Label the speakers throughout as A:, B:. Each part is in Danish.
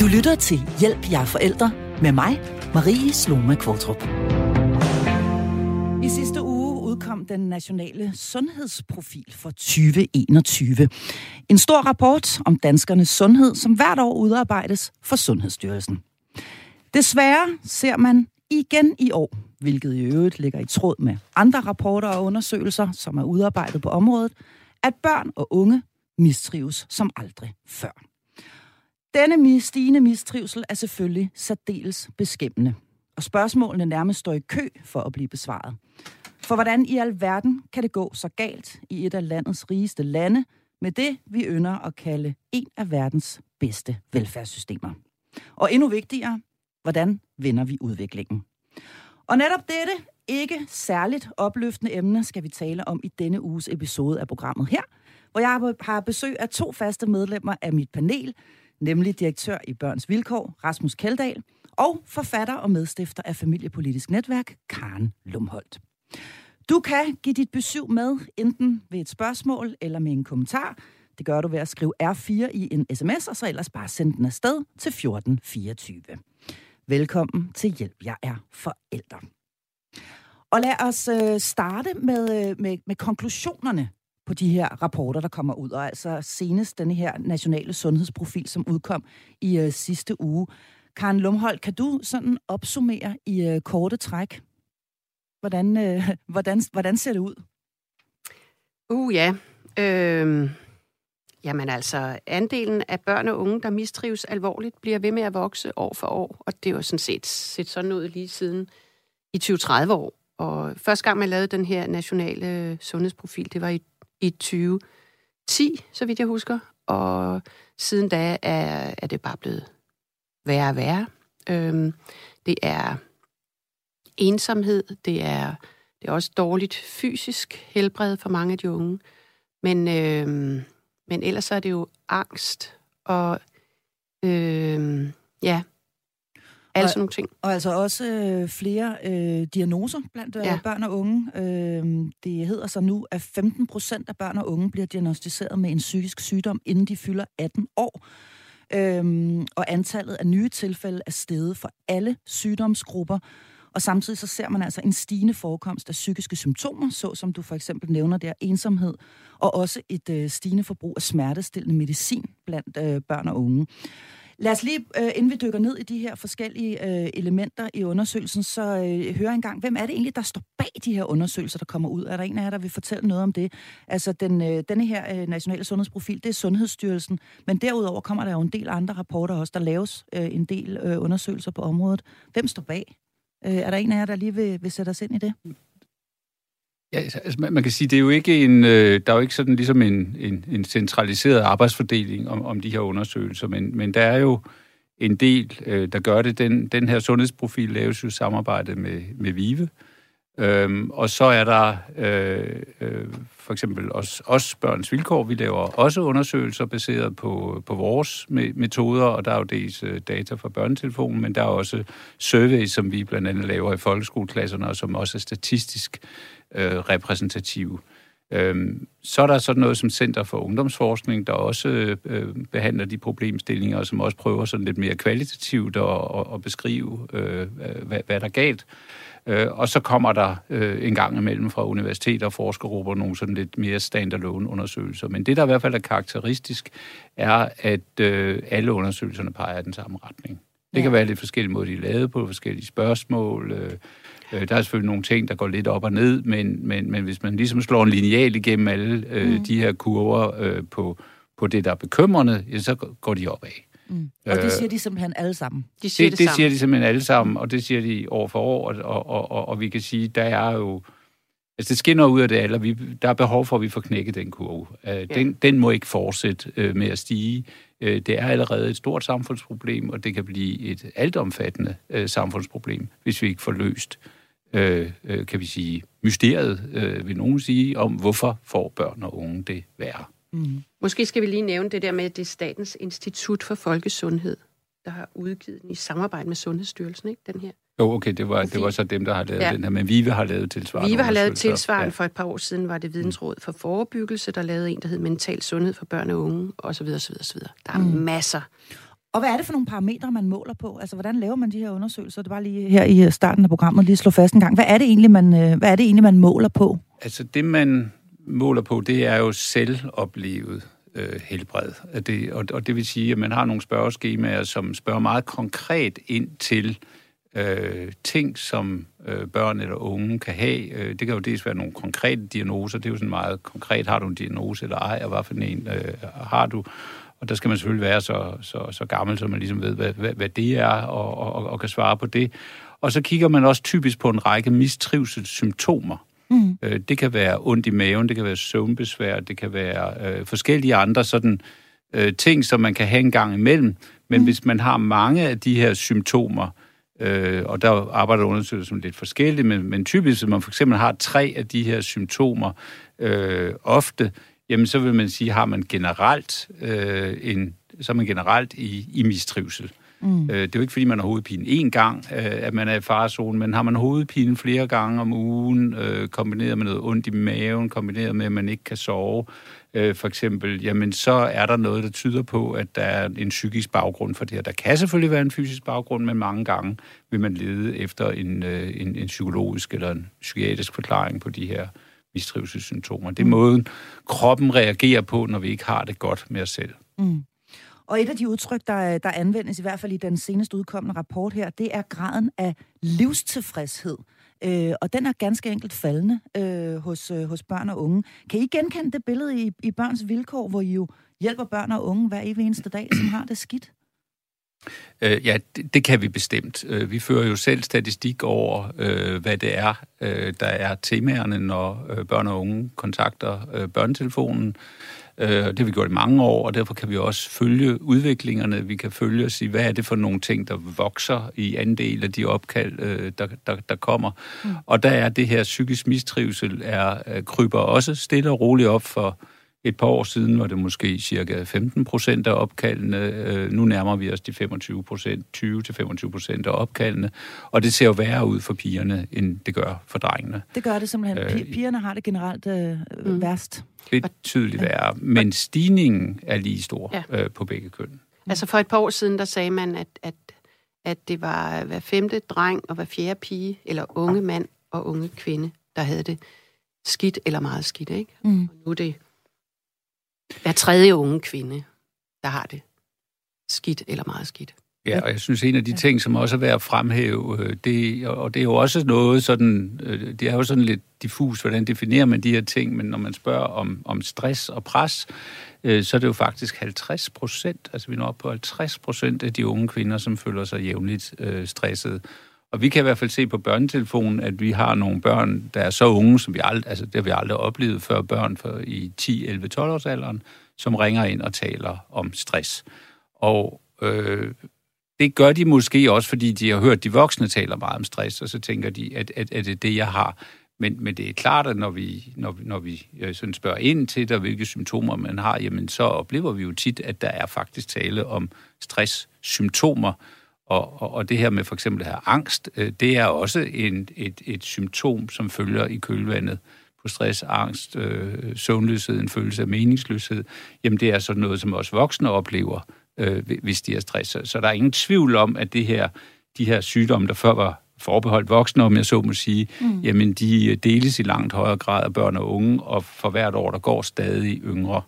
A: Du lytter til Hjælp jer forældre med mig, Marie Sloma Kvartrup. I sidste uge udkom den nationale sundhedsprofil for 2021. En stor rapport om danskernes sundhed, som hvert år udarbejdes for Sundhedsstyrelsen. Desværre ser man igen i år, hvilket i øvrigt ligger i tråd med andre rapporter og undersøgelser, som er udarbejdet på området, at børn og unge mistrives som aldrig før. Denne stigende mistrivsel er selvfølgelig særdeles beskæmmende, og spørgsmålene nærmest står i kø for at blive besvaret. For hvordan i alverden kan det gå så galt i et af landets rigeste lande med det, vi ynder at kalde en af verdens bedste velfærdssystemer? Og endnu vigtigere, hvordan vender vi udviklingen? Og netop dette ikke særligt opløftende emne skal vi tale om i denne uges episode af programmet her, hvor jeg har besøg af to faste medlemmer af mit panel, nemlig direktør i Børns Vilkår, Rasmus Keldahl, og forfatter og medstifter af Familiepolitisk Netværk, Karen Lumholdt. Du kan give dit besøg med, enten ved et spørgsmål eller med en kommentar. Det gør du ved at skrive R4 i en sms, og så ellers bare sende den afsted til 1424. Velkommen til Hjælp, jeg er forælder. Og lad os øh, starte med, øh, med, med konklusionerne på de her rapporter, der kommer ud. Og altså senest denne her nationale sundhedsprofil, som udkom i øh, sidste uge. Karen Lumholdt, kan du sådan opsummere i øh, korte træk, hvordan, øh, hvordan, hvordan ser det ud?
B: Uh ja. Øh, jamen altså, andelen af børn og unge, der mistrives alvorligt, bliver ved med at vokse år for år. Og det er jo sådan set set sådan ud lige siden i 20-30 år. Og første gang, man lavede den her nationale øh, sundhedsprofil, det var i i 2010, så vidt jeg husker. Og siden da er, er det bare blevet værre og værre. Øhm, det er ensomhed, det er, det er også dårligt fysisk helbred for mange af de unge. Men, øhm, men ellers så er det jo angst og øhm, ja, alle sådan nogle ting.
A: Og altså også øh, flere øh, diagnoser blandt øh, ja. børn og unge. Øh, det hedder så nu, at 15 procent af børn og unge bliver diagnostiseret med en psykisk sygdom, inden de fylder 18 år. Øhm, og antallet af nye tilfælde er steget for alle sygdomsgrupper. Og samtidig så ser man altså en stigende forekomst af psykiske symptomer, så som du for eksempel nævner der, ensomhed, og også et øh, stigende forbrug af smertestillende medicin blandt øh, børn og unge. Lad os lige, øh, inden vi dykker ned i de her forskellige øh, elementer i undersøgelsen, så øh, høre engang, hvem er det egentlig, der står bag de her undersøgelser, der kommer ud? Er der en af jer, der vil fortælle noget om det? Altså, den, øh, denne her øh, nationale sundhedsprofil, det er Sundhedsstyrelsen, men derudover kommer der jo en del andre rapporter også. Der laves øh, en del øh, undersøgelser på området. Hvem står bag? Øh, er der en af jer, der lige vil, vil sætte os ind i det?
C: Ja, altså, altså man kan sige, det er jo ikke en, øh, der er jo ikke sådan ligesom en, en, en centraliseret arbejdsfordeling om, om de her undersøgelser, men, men der er jo en del, øh, der gør det. Den, den her sundhedsprofil laves jo samarbejde med, med VIVE, øhm, og så er der øh, øh, for eksempel os, os børns vilkår. Vi laver også undersøgelser baseret på, på vores metoder, og der er jo dels øh, data fra børnetelefonen, men der er også surveys, som vi blandt andet laver i folkeskoleklasserne, og som også er statistisk øh, repræsentative. Øh, så er der sådan noget som Center for Ungdomsforskning, der også øh, behandler de problemstillinger, og som også prøver sådan lidt mere kvalitativt at, beskrive, øh, hvad, der er galt. Øh, og så kommer der en gang imellem fra universiteter og forskergrupper nogle sådan lidt mere standalone undersøgelser. Men det, der i hvert fald er karakteristisk, er, at alle undersøgelserne peger i den samme retning. Det ja. kan være lidt forskellige måder, de er lavet på, forskellige spørgsmål, øh, Øh, der er selvfølgelig nogle ting, der går lidt op og ned, men, men, men hvis man ligesom slår en lineal igennem alle øh, mm. de her kurver øh, på, på det, der er bekymrende, ja, så går de opad.
A: Mm. Og det siger de simpelthen alle sammen?
C: De siger det, det, det siger de simpelthen alle sammen, og det siger de år for år, og, og, og, og vi kan sige, der er jo... Altså, det skinner ud af det alle, vi, der er behov for, at vi får knækket den kurve. Uh, ja. den, den må ikke fortsætte uh, med at stige. Uh, det er allerede et stort samfundsproblem, og det kan blive et altomfattende uh, samfundsproblem, hvis vi ikke får løst øh, øh, kan vi sige, mysteriet, øh, vil nogen sige, om hvorfor får børn og unge det værre.
B: Mm. Måske skal vi lige nævne det der med, at det er Statens Institut for Folkesundhed, der har udgivet den i samarbejde med Sundhedsstyrelsen, ikke, den her?
C: Jo, okay, det var, det var så dem, der har lavet ja. den her, men VIVE har lavet tilsvarende
B: VIVE har lavet tilsvarende, ja. for et par år siden var det Vidensråd for Forebyggelse, der lavede en, der hed Mental Sundhed for Børn og Unge, osv. osv., osv. Der er mm. masser
A: og hvad er det for nogle parametre, man måler på? Altså, hvordan laver man de her undersøgelser? Det var lige her i øh, starten af programmet lige slå fast en gang. Hvad er det egentlig, man, øh, hvad er det egentlig, man måler på?
C: Altså, det man måler på, det er jo selvoplevet øh, helbred. Det, og, og det vil sige, at man har nogle spørgeskemaer, som spørger meget konkret ind til øh, ting, som øh, børn eller unge kan have. Øh, det kan jo dels være nogle konkrete diagnoser. Det er jo sådan meget konkret, har du en diagnose eller ej, og hvad for en øh, har du? Og der skal man selvfølgelig være så, så, så gammel, så man ligesom ved, hvad, hvad, hvad det er, og, og, og kan svare på det. Og så kigger man også typisk på en række mistrivselssymptomer. Mm. Øh, det kan være ondt i maven, det kan være søvnbesvær, det kan være øh, forskellige andre sådan øh, ting, som man kan have en gang imellem. Men mm. hvis man har mange af de her symptomer, øh, og der arbejder undersøgelser som lidt forskelligt, men, men typisk, hvis man for eksempel har tre af de her symptomer øh, ofte, jamen så vil man sige, har man generelt øh, en, så er man generelt i, i mistrivsel. Mm. Øh, det er jo ikke, fordi man har hovedpine én gang, øh, at man er i farezonen, men har man hovedpine flere gange om ugen, øh, kombineret med noget ondt i maven, kombineret med, at man ikke kan sove, øh, for eksempel, jamen så er der noget, der tyder på, at der er en psykisk baggrund for det her. Der kan selvfølgelig være en fysisk baggrund, men mange gange vil man lede efter en, øh, en, en psykologisk eller en psykiatrisk forklaring på de her mistrivselssymptomer. Det er mm. måden, kroppen reagerer på, når vi ikke har det godt med os selv. Mm.
A: Og et af de udtryk, der, der anvendes, i hvert fald i den seneste udkommende rapport her, det er graden af livstilfredshed. Øh, og den er ganske enkelt faldende øh, hos, øh, hos børn og unge. Kan I genkende det billede i, i børns vilkår, hvor I jo hjælper børn og unge hver evig eneste dag, som har det skidt?
C: Øh, ja, det, det kan vi bestemt. Øh, vi fører jo selv statistik over, øh, hvad det er, øh, der er temaerne, når øh, børn og unge kontakter øh, børnetelefonen. Øh, det har vi gjort i mange år, og derfor kan vi også følge udviklingerne. Vi kan følge og sige, hvad er det for nogle ting, der vokser i andel af de opkald, øh, der, der, der kommer. Mm. Og der er det her psykisk mistrivsel, er, kryber også stille og roligt op for et par år siden var det måske cirka 15 procent af opkaldene. Øh, nu nærmer vi os de 25 procent, 20-25 procent af opkaldene. Og det ser jo værre ud for pigerne, end det gør for drengene.
A: Det gør det simpelthen. Øh, pigerne har det generelt øh, mm. værst.
C: Betydeligt værre. Men stigningen er lige stor ja. øh, på begge køn.
B: Altså for et par år siden, der sagde man, at, at, at det var hver femte dreng og hver fjerde pige, eller unge mand og unge kvinde, der havde det skidt eller meget skidt. Ikke? Mm. Og nu er det hver tredje unge kvinde, der har det skidt eller meget skidt.
C: Ja, og jeg synes, en af de ting, som også er værd at fremhæve, øh, det, og det er jo også noget sådan, øh, det er jo sådan lidt diffus, hvordan definerer man de her ting, men når man spørger om, om stress og pres, øh, så er det jo faktisk 50 procent, altså vi når op på 50 procent af de unge kvinder, som føler sig jævnligt øh, stresset. Og vi kan i hvert fald se på børnetelefonen, at vi har nogle børn, der er så unge, som vi aldrig, altså det har vi aldrig oplevet før børn for i 10, 11, 12 års alderen, som ringer ind og taler om stress. Og øh, det gør de måske også, fordi de har hørt, at de voksne taler meget om stress, og så tænker de, at, at, at det er det, jeg har. Men, men det er klart, at når vi, når, når vi øh, sådan spørger ind til det, hvilke symptomer man har, jamen så oplever vi jo tit, at der er faktisk tale om stresssymptomer, og, og, og det her med for eksempel at have angst, øh, det er også en, et, et symptom, som følger i kølvandet på stress, angst, øh, søvnløshed, en følelse af meningsløshed. Jamen det er sådan noget, som også voksne oplever, øh, hvis de er stress. Så der er ingen tvivl om, at det her, de her sygdomme, der før var forbeholdt voksne, om jeg så må sige, mm. jamen de deles i langt højere grad af børn og unge, og for hvert år, der går stadig yngre.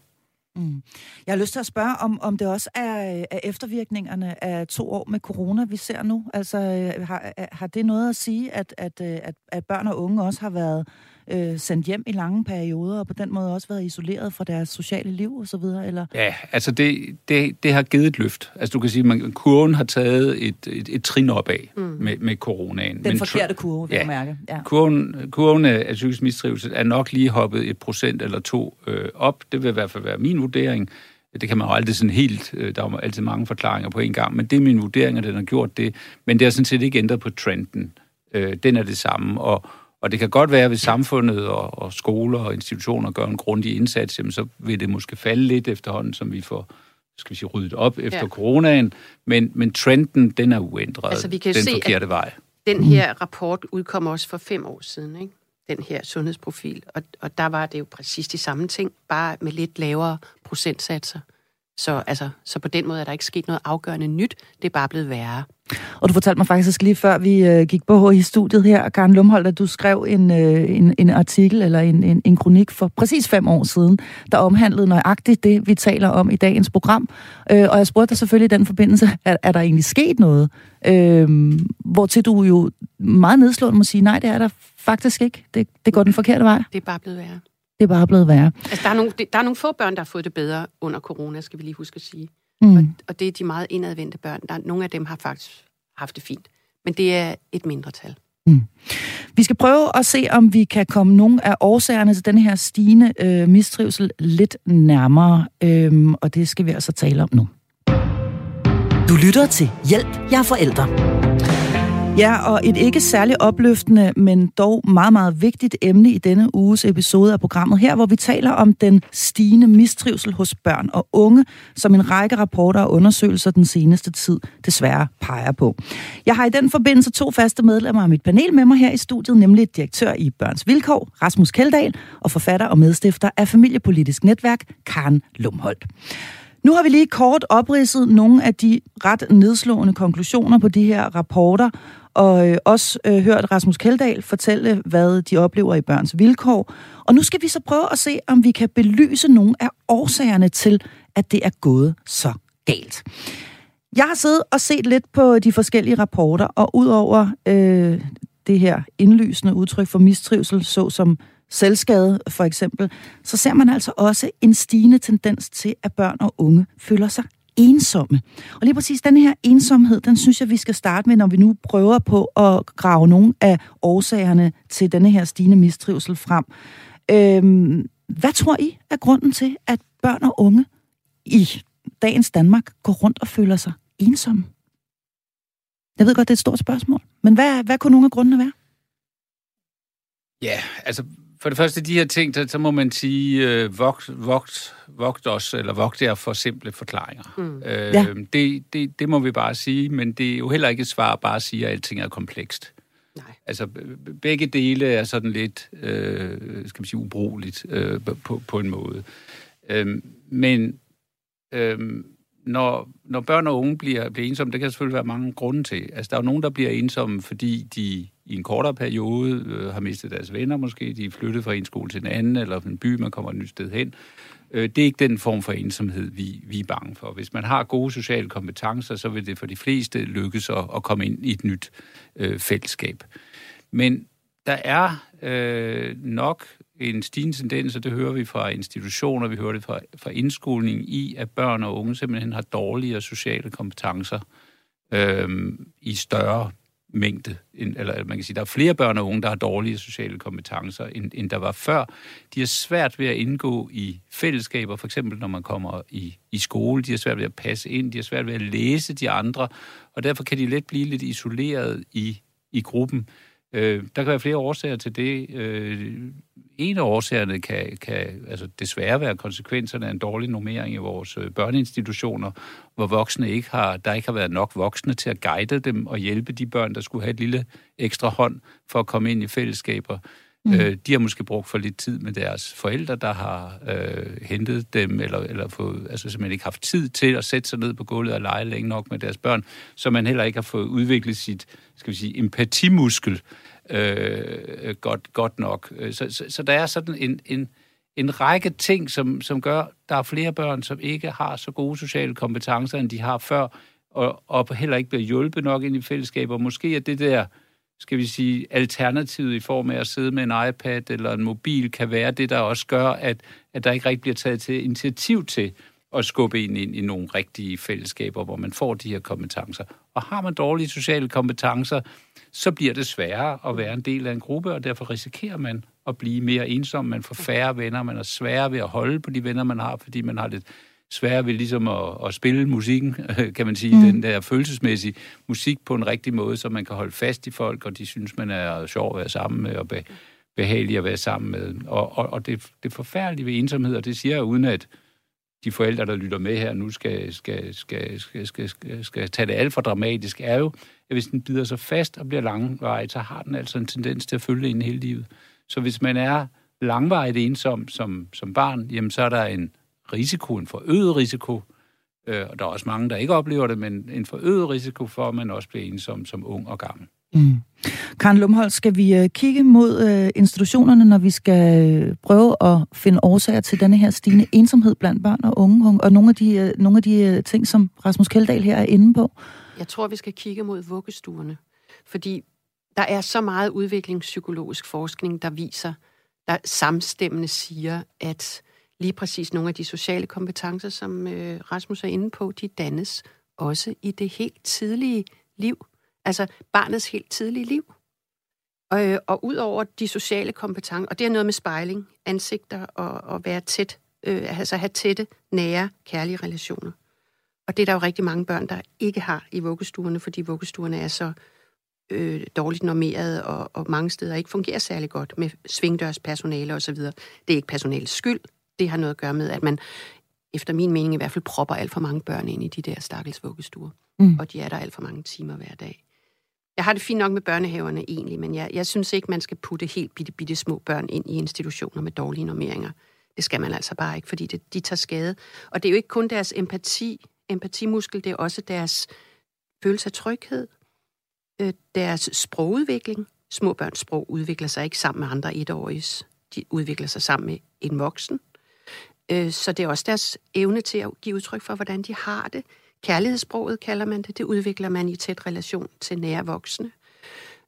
A: Mm. Jeg har lyst til at spørge, om, om det også er, er eftervirkningerne af to år med corona, vi ser nu. Altså, øh, har, har det noget at sige, at, at, øh, at, at børn og unge også har været øh, sendt hjem i lange perioder, og på den måde også været isoleret fra deres sociale liv osv.? Eller?
C: Ja, altså det, det, det har givet et løft. Altså du kan sige, at kurven har taget et, et, et trin opad mm. med, med coronaen.
A: Den Men, forkerte kurve, vil ja, mærke. Ja.
C: Kurven, kurven af psykisk mistrivsel er nok lige hoppet et procent eller to øh, op. Det vil i hvert fald være min vurdering. Det kan man jo aldrig sådan helt, øh, der er altid mange forklaringer på en gang, men det er min vurdering, at den har gjort det. Men det har sådan set ikke ændret på trenden. Øh, den er det samme, og, og det kan godt være, at hvis samfundet og, og skoler og institutioner gør en grundig indsats, jamen, så vil det måske falde lidt efterhånden, som vi får skal vi sige, ryddet op efter ja. coronaen, men, men trenden, den er uændret. Altså, vi kan den se, forkerte vej.
B: Den her rapport udkom også for fem år siden, ikke? den her sundhedsprofil, og, og der var det jo præcis de samme ting, bare med lidt lavere procentsatser. Så, altså, så på den måde er der ikke sket noget afgørende nyt. Det er bare blevet værre.
A: Og du fortalte mig faktisk lige før vi øh, gik på i studiet her, Karen Lumholdt, at du skrev en, øh, en, en artikel eller en, en, en kronik for præcis fem år siden, der omhandlede nøjagtigt det, vi taler om i dagens program. Øh, og jeg spurgte dig selvfølgelig i den forbindelse, er, er der egentlig sket noget? Øh, hvor til du jo meget nedslående må sige, nej, det er der faktisk ikke. Det, det går den forkerte vej.
B: Det er bare blevet værre.
A: Det er bare blevet værre.
B: Altså, der er, nogle, der er nogle få børn, der har fået det bedre under corona, skal vi lige huske at sige. Mm. Og, og det er de meget indadvendte børn. Der, nogle af dem har faktisk haft det fint. Men det er et mindretal. Mm.
A: Vi skal prøve at se, om vi kan komme nogle af årsagerne til den her stigende øh, mistrivsel lidt nærmere. Øhm, og det skal vi altså tale om nu. Du lytter til Hjælp, jeg er forældre. Ja, og et ikke særlig opløftende, men dog meget, meget vigtigt emne i denne uges episode af programmet her, hvor vi taler om den stigende mistrivsel hos børn og unge, som en række rapporter og undersøgelser den seneste tid desværre peger på. Jeg har i den forbindelse to faste medlemmer af mit panel med mig her i studiet, nemlig direktør i Børns Vilkår, Rasmus Keldahl, og forfatter og medstifter af Familiepolitisk Netværk, Karen Lumholdt. Nu har vi lige kort opridset nogle af de ret nedslående konklusioner på de her rapporter, og øh, også øh, hørt Rasmus Keldahl fortælle, hvad de oplever i børns vilkår. Og nu skal vi så prøve at se, om vi kan belyse nogle af årsagerne til, at det er gået så galt. Jeg har siddet og set lidt på de forskellige rapporter, og udover øh, det her indlysende udtryk for mistrivsel, såsom selvskade for eksempel, så ser man altså også en stigende tendens til, at børn og unge føler sig ensomme. Og lige præcis den her ensomhed, den synes jeg, vi skal starte med, når vi nu prøver på at grave nogle af årsagerne til denne her stigende mistrivsel frem. Øhm, hvad tror I er grunden til, at børn og unge i dagens Danmark går rundt og føler sig ensomme? Jeg ved godt, det er et stort spørgsmål, men hvad, hvad kunne nogle af grundene være?
C: Ja, altså for det første, de her ting, der, så må man sige, øh, vogt, vogt, vogt os, eller vogt jer for simple forklaringer. Mm. Øh, ja. det, det, det må vi bare sige, men det er jo heller ikke et svar bare at sige, at alting er komplekst. Nej. Altså, begge dele er sådan lidt, øh, skal man sige, ubrugeligt øh, på, på en måde. Øh, men øh, når, når børn og unge bliver, bliver ensomme, det kan selvfølgelig være mange grunde til. Altså, der er jo nogen, der bliver ensomme, fordi de i en kortere periode øh, har mistet deres venner måske, de er flyttet fra en skole til en anden, eller en by, man kommer et nyt sted hen. Øh, det er ikke den form for ensomhed, vi, vi er bange for. Hvis man har gode sociale kompetencer, så vil det for de fleste lykkes at, at komme ind i et nyt øh, fællesskab. Men der er øh, nok en stigende tendens, og det hører vi fra institutioner, vi hører det fra, fra indskolingen, i at børn og unge simpelthen har dårligere sociale kompetencer øh, i større mængde, eller man kan sige, der er flere børn og unge, der har dårlige sociale kompetencer, end, end der var før. De har svært ved at indgå i fællesskaber, for eksempel når man kommer i, i skole. De har svært ved at passe ind, de har svært ved at læse de andre, og derfor kan de let blive lidt isoleret i, i gruppen. Øh, der kan være flere årsager til det. Øh, en af årsagerne kan, kan altså desværre være konsekvenserne af en dårlig normering i vores øh, børneinstitutioner, hvor voksne ikke har, der ikke har været nok voksne til at guide dem og hjælpe de børn, der skulle have et lille ekstra hånd for at komme ind i fællesskaber. Mm. Øh, de har måske brugt for lidt tid med deres forældre, der har øh, hentet dem, eller, eller fået, altså simpelthen ikke haft tid til at sætte sig ned på gulvet og lege længe nok med deres børn, så man heller ikke har fået udviklet sit, skal vi sige, empatimuskel øh, godt, godt nok. Øh, så, så, så der er sådan en, en, en række ting, som, som gør, at der er flere børn, som ikke har så gode sociale kompetencer, end de har før, og, og heller ikke bliver hjulpet nok ind i fællesskaber. Måske er det der, skal vi sige, alternativet i form af at sidde med en iPad eller en mobil, kan være det, der også gør, at, at der ikke rigtig bliver taget til initiativ til at skubbe ind, ind i nogle rigtige fællesskaber, hvor man får de her kompetencer. Og har man dårlige sociale kompetencer, så bliver det sværere at være en del af en gruppe, og derfor risikerer man at blive mere ensom. Man får færre venner, man er sværere ved at holde på de venner, man har, fordi man har lidt sværere ved ligesom at, at spille musikken, kan man sige, mm. den der følelsesmæssige musik på en rigtig måde, så man kan holde fast i folk, og de synes, man er sjov at være sammen med, og be, behagelig at være sammen med. Og, og, og det, det forfærdelige ved ensomhed, og det siger jeg uden at de forældre, der lytter med her nu, skal, skal, skal, skal, skal, skal, skal tage det alt for dramatisk, er jo, at hvis den bider sig fast og bliver langvarig, så har den altså en tendens til at følge en hele livet. Så hvis man er langvarigt ensom som, som barn, jamen så er der en risiko, en forøget risiko Øh, og der er også mange, der ikke oplever det, men en forøget risiko for, at man også bliver ensom som ung og gammel.
A: Mm. Karen Lumholdt, skal vi uh, kigge mod uh, institutionerne, når vi skal uh, prøve at finde årsager til denne her stigende ensomhed blandt børn og unge, og nogle af de, uh, nogle af de uh, ting, som Rasmus Keldahl her er inde på?
B: Jeg tror, vi skal kigge mod vuggestuerne, fordi der er så meget udviklingspsykologisk forskning, der viser, der samstemmende siger, at lige præcis nogle af de sociale kompetencer, som øh, Rasmus er inde på, de dannes også i det helt tidlige liv. Altså barnets helt tidlige liv. Og, øh, og ud over de sociale kompetencer, og det er noget med spejling, ansigter og, og være tæt, øh, altså have tætte, nære, kærlige relationer. Og det er der jo rigtig mange børn, der ikke har i vuggestuerne, fordi vuggestuerne er så øh, dårligt normeret og, og mange steder ikke fungerer særlig godt med svingdørspersonale osv. Det er ikke personalets skyld. Det har noget at gøre med, at man efter min mening i hvert fald propper alt for mange børn ind i de der stakkels vuggestuer. Mm. Og de er der alt for mange timer hver dag. Jeg har det fint nok med børnehaverne egentlig, men jeg, jeg synes ikke, man skal putte helt bitte, bitte små børn ind i institutioner med dårlige normeringer. Det skal man altså bare ikke, fordi det, de tager skade. Og det er jo ikke kun deres empati, empatimuskel, det er også deres følelse af tryghed, øh, deres sprogudvikling. Små børns sprog udvikler sig ikke sammen med andre etårige. De udvikler sig sammen med en voksen. Øh, så det er også deres evne til at give udtryk for, hvordan de har det. Kærlighedssproget kalder man det. Det udvikler man i tæt relation til nære voksne.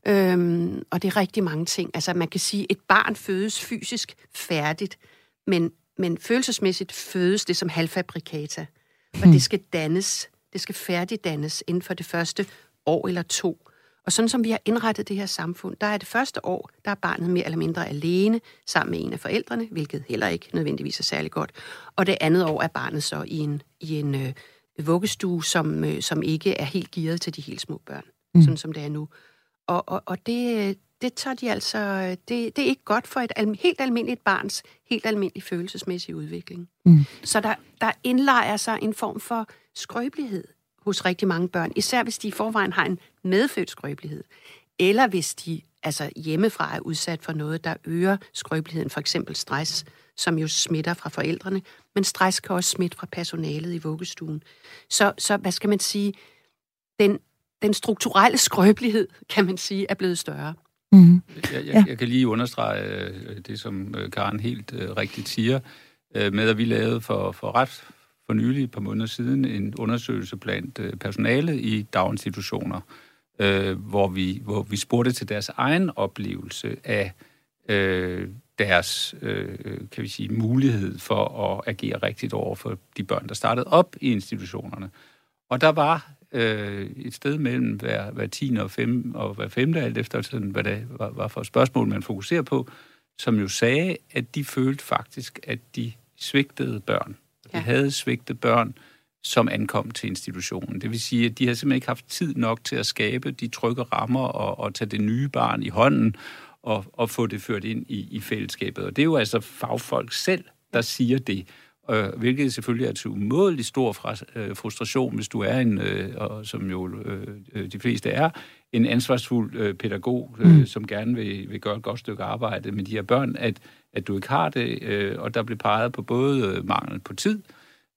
B: Øhm, og det er rigtig mange ting. Altså man kan sige, at et barn fødes fysisk færdigt, men, men følelsesmæssigt fødes det som halvfabrikata. Og hmm. det skal dannes, det skal færdigdannes inden for det første år eller to. Og sådan som vi har indrettet det her samfund, der er det første år, der er barnet mere eller mindre alene sammen med en af forældrene, hvilket heller ikke nødvendigvis er særlig godt. Og det andet år er barnet så i en, i en øh, vuggestue, som, øh, som ikke er helt gearet til de helt små børn, mm. sådan som det er nu. Og, og, og det, det tager de altså, det, det er ikke godt for et al, helt almindeligt barns helt almindelig følelsesmæssig udvikling. Mm. Så der, der indlejer sig en form for skrøbelighed hos rigtig mange børn, især hvis de i forvejen har en medfødt skrøbelighed, eller hvis de altså hjemmefra er udsat for noget, der øger skrøbeligheden, for eksempel stress, som jo smitter fra forældrene, men stress kan også smitte fra personalet i vuggestuen. Så, så hvad skal man sige, den, den strukturelle skrøbelighed, kan man sige, er blevet større.
C: Mm. Jeg, jeg, jeg kan lige understrege øh, det, som øh, Karen helt uh, rigtigt siger, uh, med at vi lavede for, for ret for nylig, et par måneder siden, en undersøgelse blandt personalet personale i daginstitutioner, øh, hvor, vi, hvor vi spurgte til deres egen oplevelse af øh, deres øh, kan vi sige, mulighed for at agere rigtigt over for de børn, der startede op i institutionerne. Og der var øh, et sted mellem hver, hver 10. og, 5. og hver 5. alt efter sådan, hvad det var, var for spørgsmål, man fokuserer på, som jo sagde, at de følte faktisk, at de svigtede børn. Ja. havde svigtet børn, som ankom til institutionen. Det vil sige, at de har simpelthen ikke haft tid nok til at skabe de trygge rammer og, og tage det nye barn i hånden og, og få det ført ind i, i fællesskabet. Og det er jo altså fagfolk selv, der siger det øh, hvilket selvfølgelig er til umådelig stor øh, frustration, hvis du er en, øh, og som jo øh, øh, de fleste er, en ansvarsfuld øh, pædagog, øh, mm. som gerne vil, vil gøre et godt stykke arbejde med de her børn, at, at du ikke har det, øh, og der blev peget på både øh, mangel på tid,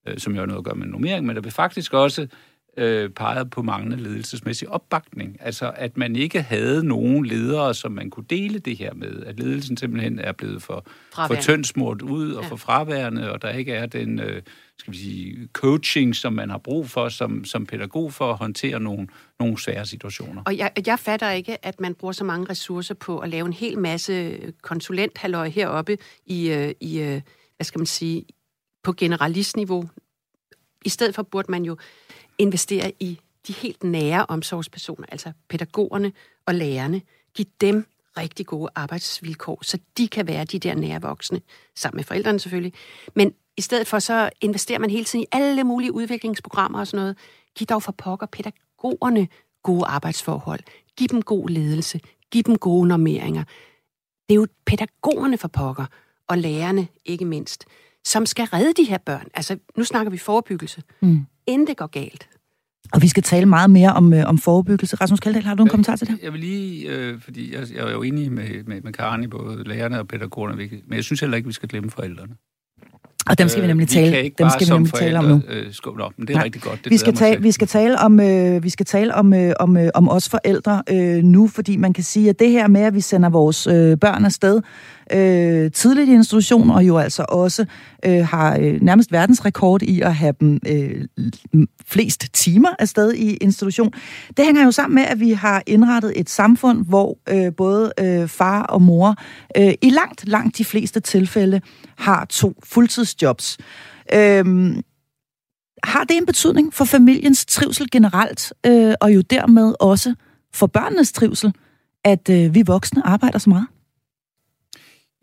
C: øh, som jo har noget at gøre med normering, men der blev faktisk også øh, peget på manglende ledelsesmæssig opbakning. Altså, at man ikke havde nogen ledere, som man kunne dele det her med. At ledelsen simpelthen er blevet for, for tyndsmurt ud og ja. for fraværende, og der ikke er den øh, skal vi sige, coaching, som man har brug for som, som pædagog for at håndtere nogle, nogle svære situationer.
B: Og jeg, jeg fatter ikke, at man bruger så mange ressourcer på at lave en hel masse konsulenthalløj heroppe i, øh, i øh, hvad skal man sige, på generalistniveau. I stedet for burde man jo investere i de helt nære omsorgspersoner, altså pædagogerne og lærerne. Giv dem rigtig gode arbejdsvilkår, så de kan være de der nære voksne, sammen med forældrene selvfølgelig. Men i stedet for så investerer man hele tiden i alle mulige udviklingsprogrammer og sådan noget. Giv dog for pokker pædagogerne gode arbejdsforhold. Giv dem god ledelse. Giv dem gode normeringer. Det er jo pædagogerne for pokker, og lærerne ikke mindst, som skal redde de her børn. Altså, nu snakker vi forebyggelse. Mm inden det går galt.
A: Og vi skal tale meget mere om, øh, om forebyggelse. Rasmus Kaldal, har du en jeg, kommentar til det?
C: Jeg vil lige, øh, fordi jeg, jeg er jo enig med, med, med Karen i både lærerne og pædagogerne, men jeg synes heller ikke, vi skal glemme forældrene.
A: Og dem skal vi nemlig tale,
C: vi
A: dem skal vi nemlig tale om nu.
C: Øh, skubbe op, men det er Nej, rigtig godt. Det
A: vi skal tale, vi skal tale om øh, vi skal tale om øh, om øh, om os forældre øh, nu, fordi man kan sige at det her med at vi sender vores øh, børn afsted øh, tidligt i institution, og jo altså også øh, har øh, nærmest verdensrekord i at have dem øh, flest timer afsted i institution. Det hænger jo sammen med, at vi har indrettet et samfund, hvor øh, både øh, far og mor øh, i langt, langt de fleste tilfælde har to fuldtidsjobs. Øh, har det en betydning for familiens trivsel generelt, øh, og jo dermed også for børnenes trivsel, at øh, vi voksne arbejder så meget?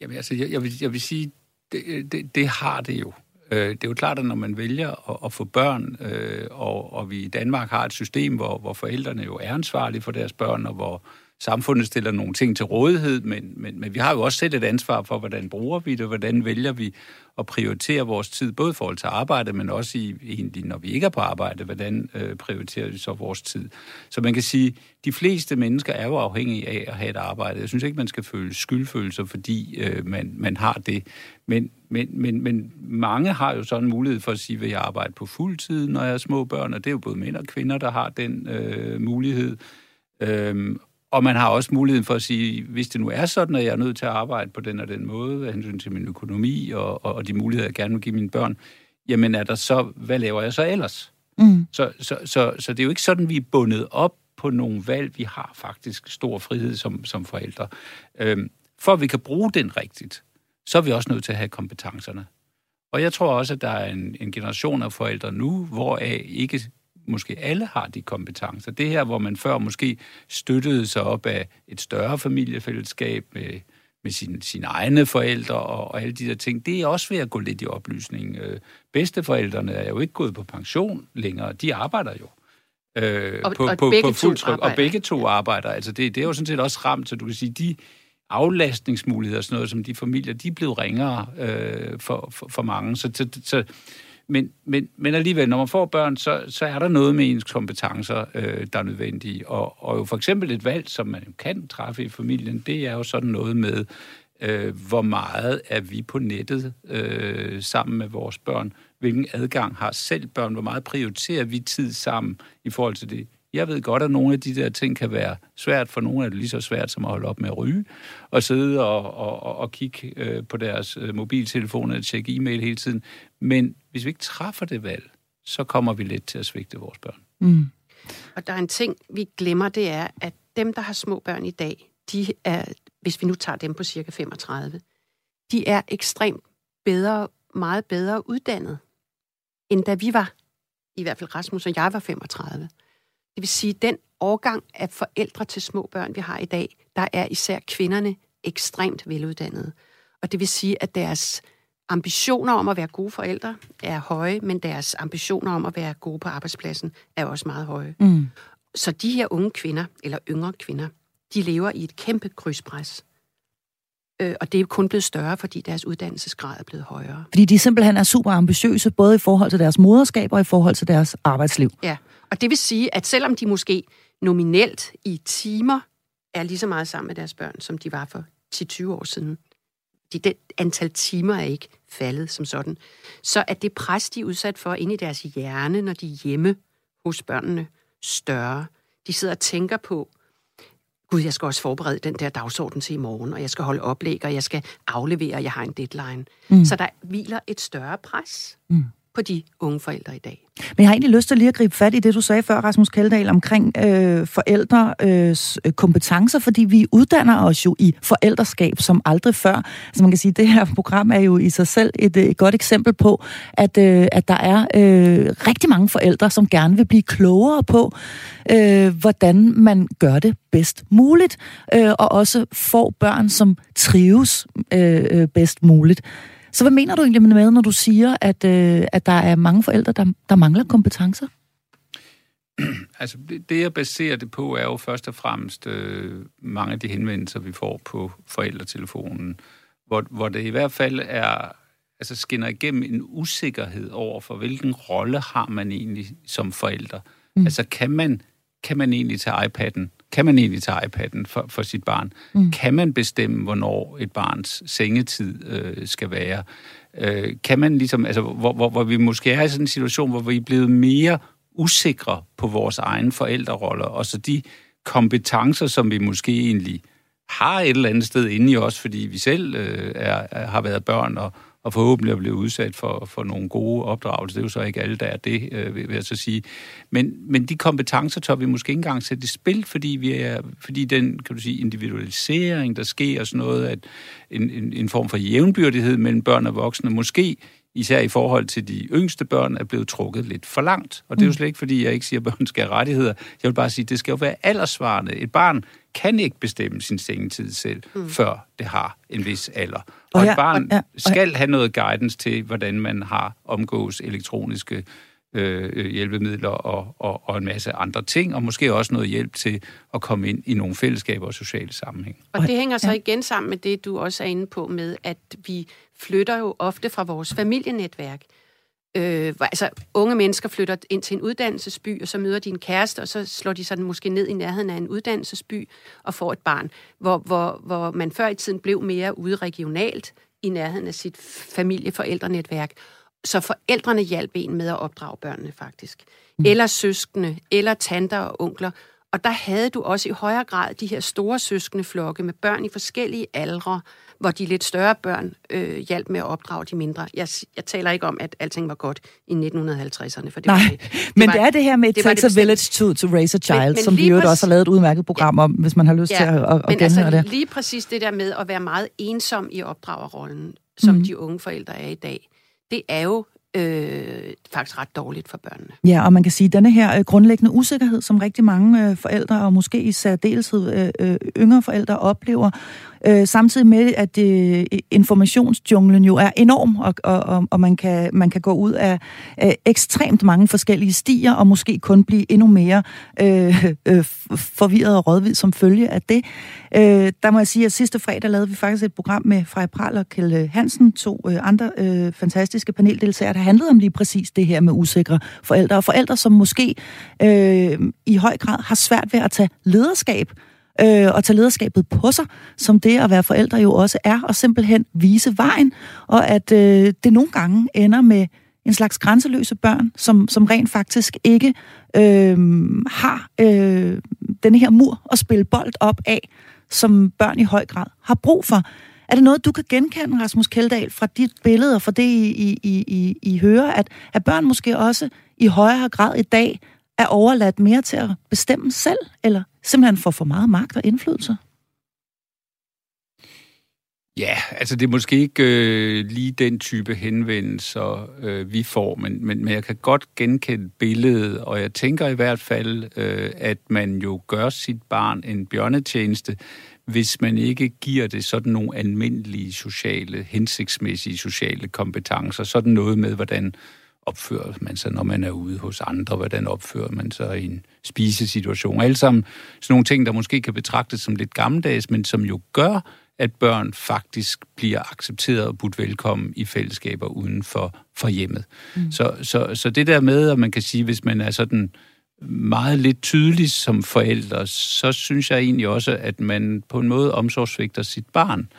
C: Jamen altså, jeg, jeg, vil, jeg vil sige, det, det, det har det jo. Øh, det er jo klart, at når man vælger at, at få børn, øh, og, og vi i Danmark har et system, hvor, hvor forældrene jo er ansvarlige for deres børn, og hvor samfundet stiller nogle ting til rådighed, men, men, men vi har jo også selv et ansvar for, hvordan bruger vi det, hvordan vælger vi at prioritere vores tid, både i forhold til arbejde, men også i, egentlig, når vi ikke er på arbejde, hvordan øh, prioriterer vi så vores tid. Så man kan sige, de fleste mennesker er jo afhængige af at have et arbejde. Jeg synes ikke, man skal føle skyldfølelser, fordi øh, man, man har det. Men, men, men, men mange har jo sådan en mulighed for at sige, vil jeg arbejde på fuld tid, når jeg er små børn, og det er jo både mænd og kvinder, der har den øh, mulighed. Øhm, og man har også muligheden for at sige, hvis det nu er sådan, at jeg er nødt til at arbejde på den og den måde, af hensyn til min økonomi og, og, og de muligheder, jeg gerne vil give mine børn, jamen er der så, hvad laver jeg så ellers? Mm. Så, så, så, så det er jo ikke sådan, vi er bundet op på nogle valg. Vi har faktisk stor frihed som, som forældre. Øhm, for at vi kan bruge den rigtigt, så er vi også nødt til at have kompetencerne. Og jeg tror også, at der er en, en generation af forældre nu, hvor ikke måske alle har de kompetencer. Det her, hvor man før måske støttede sig op af et større familiefællesskab med, med sine, sine egne forældre og, og alle de der ting, det er også ved at gå lidt i oplysning. Øh, bedsteforældrene er jo ikke gået på pension længere, de arbejder jo.
B: Øh, og, på, og på, på fuld tryk,
C: og begge to arbejder. Altså det, det er jo sådan set også ramt, så du kan sige, de aflastningsmuligheder, sådan noget som de familier, de er blevet ringere øh, for, for, for mange. Så, så, så men, men, men alligevel, når man får børn, så, så er der noget med ens kompetencer, øh, der er nødvendige. Og, og jo for eksempel et valg, som man kan træffe i familien, det er jo sådan noget med, øh, hvor meget er vi på nettet øh, sammen med vores børn? Hvilken adgang har selv børn? Hvor meget prioriterer vi tid sammen i forhold til det? Jeg ved godt, at nogle af de der ting kan være svært. For nogle er det lige så svært som at holde op med at ryge og sidde og, og, og kigge øh, på deres øh, mobiltelefoner og tjekke e-mail hele tiden. Men hvis vi ikke træffer det valg, så kommer vi lidt til at svigte vores børn. Mm.
B: Og der er en ting, vi glemmer, det er, at dem, der har små børn i dag, de er, hvis vi nu tager dem på cirka 35, de er ekstremt bedre, meget bedre uddannet, end da vi var, i hvert fald Rasmus og jeg var 35. Det vil sige, den årgang af forældre til små børn, vi har i dag, der er især kvinderne ekstremt veluddannede. Og det vil sige, at deres ambitioner om at være gode forældre er høje, men deres ambitioner om at være gode på arbejdspladsen er også meget høje. Mm. Så de her unge kvinder, eller yngre kvinder, de lever i et kæmpe krydspres. Øh, og det er kun blevet større, fordi deres uddannelsesgrad er blevet højere.
A: Fordi de simpelthen er super ambitiøse, både i forhold til deres moderskab og i forhold til deres arbejdsliv.
B: Ja, og det vil sige, at selvom de måske nominelt i timer er lige så meget sammen med deres børn, som de var for 10-20 år siden, de, det antal timer er ikke faldet som sådan, så er det pres, de er udsat for inde i deres hjerne, når de er hjemme hos børnene, større. De sidder og tænker på, gud, jeg skal også forberede den der dagsorden til i morgen, og jeg skal holde oplæg, og jeg skal aflevere, og jeg har en deadline. Mm. Så der hviler et større pres. Mm på de unge forældre i dag.
A: Men jeg har egentlig lyst til lige at gribe fat i det, du sagde før, Rasmus Kaldal, omkring øh, forældres øh, kompetencer, fordi vi uddanner os jo i forældreskab som aldrig før. Altså man kan sige, at det her program er jo i sig selv et, øh, et godt eksempel på, at, øh, at der er øh, rigtig mange forældre, som gerne vil blive klogere på, øh, hvordan man gør det bedst muligt, øh, og også får børn, som trives øh, øh bedst muligt. Så hvad mener du egentlig med, når du siger, at, øh, at der er mange forældre, der, der mangler kompetencer?
C: Altså, det, det jeg baserer det på, er jo først og fremmest øh, mange af de henvendelser, vi får på forældretelefonen, hvor, hvor det i hvert fald er, altså skinner igennem en usikkerhed over for, hvilken rolle har man egentlig som forælder. Mm. Altså, kan man, kan man egentlig tage iPad'en kan man egentlig tage iPad'en for, for sit barn? Mm. Kan man bestemme, hvornår et barns sengetid øh, skal være? Øh, kan man ligesom, altså, hvor, hvor, hvor vi måske er i sådan en situation, hvor vi er blevet mere usikre på vores egen forældreroller, og så de kompetencer, som vi måske egentlig har et eller andet sted inde i os, fordi vi selv øh, er, er, har været børn og, og forhåbentlig er blevet udsat for, for nogle gode opdragelser. Det er jo så ikke alle, der er det, øh, vil jeg så sige. Men, men de kompetencer tør vi måske ikke engang sætte i spil, fordi, vi er, fordi den kan du sige, individualisering, der sker og sådan noget, at en, en, en form for jævnbyrdighed mellem børn og voksne, måske især i forhold til de yngste børn, er blevet trukket lidt for langt. Og det er jo mm. slet ikke, fordi jeg ikke siger, at børn skal have rettigheder. Jeg vil bare sige, at det skal jo være aldersvarende. Et barn kan ikke bestemme sin sengetid selv, mm. før det har en vis alder. Og, og ja, et barn og, ja, og, skal have noget guidance til, hvordan man har omgås elektroniske øh, hjælpemidler og, og, og en masse andre ting, og måske også noget hjælp til at komme ind i nogle fællesskaber og sociale sammenhæng.
B: Og det hænger så igen sammen med det, du også er inde på med, at vi flytter jo ofte fra vores familienetværk. Øh, altså, unge mennesker flytter ind til en uddannelsesby, og så møder de en kæreste, og så slår de sig måske ned i nærheden af en uddannelsesby og får et barn. Hvor, hvor, hvor man før i tiden blev mere ude regionalt i nærheden af sit familieforældrenetværk. Så forældrene hjalp en med at opdrage børnene faktisk. Mm. Eller søskende, eller tanter og onkler. Og der havde du også i højere grad de her store søskendeflokke med børn i forskellige aldre, hvor de lidt større børn øh, hjalp med at opdrage de mindre. Jeg, jeg taler ikke om, at alting var godt i 1950'erne, for det
A: Nej,
B: var det.
A: det men var, det er det her med, det takes a village to, to raise a child, men, men som vi jo også har lavet et udmærket program ja, om, hvis man har lyst ja, til at, at, at
B: men
A: altså,
B: det. lige præcis det der med at være meget ensom i opdragerrollen, som mm. de unge forældre er i dag, det er jo øh, faktisk ret dårligt for børnene.
A: Ja, og man kan sige, at denne her øh, grundlæggende usikkerhed, som rigtig mange øh, forældre, og måske i særdeleshed øh, øh, yngre forældre oplever, øh, samtidig med, at øh, informationsjunglen jo er enorm, og, og, og man, kan, man kan gå ud af, øh, ekstremt mange forskellige stier, og måske kun blive endnu mere øh, øh, forvirret og rådvid som følge af det. Øh, der må jeg sige, at sidste fredag lavede vi faktisk et program med Frej Pral og Kjell øh, Hansen, to øh, andre øh, fantastiske paneldeltagere, der handlede om lige præcis det her med usikre forældre, og forældre, som måske øh, i høj grad har svært ved at tage lederskab øh, og tage lederskabet på sig, som det at være forældre jo også er, og simpelthen vise vejen, og at øh, det nogle gange ender med en slags grænseløse børn, som, som rent faktisk ikke øh, har øh, denne her mur at spille bold op af, som børn i høj grad har brug for. Er det noget, du kan genkende, Rasmus Keldahl, fra dit billede og fra det, I, I, I, I hører, at, at børn måske også i højere grad i dag er overladt mere til at bestemme selv, eller simpelthen får for meget magt og indflydelse?
C: Ja, altså det er måske ikke øh, lige den type henvendelser, øh, vi får, men, men, men jeg kan godt genkende billedet, og jeg tænker i hvert fald, øh, at man jo gør sit barn en bjørnetjeneste, hvis man ikke giver det sådan nogle almindelige sociale, hensigtsmæssige sociale kompetencer. Sådan noget med, hvordan opfører man sig, når man er ude hos andre, hvordan opfører man sig i en spisesituation. Alle sammen sådan nogle ting, der måske kan betragtes som lidt gammeldags, men som jo gør, at børn faktisk bliver accepteret og budt velkommen i fællesskaber uden for, for hjemmet. Mm. Så, så, så det der med, at man kan sige, hvis man er sådan meget lidt tydelig som forældre, så synes jeg egentlig også, at man på en måde omsorgsvigter sit barn.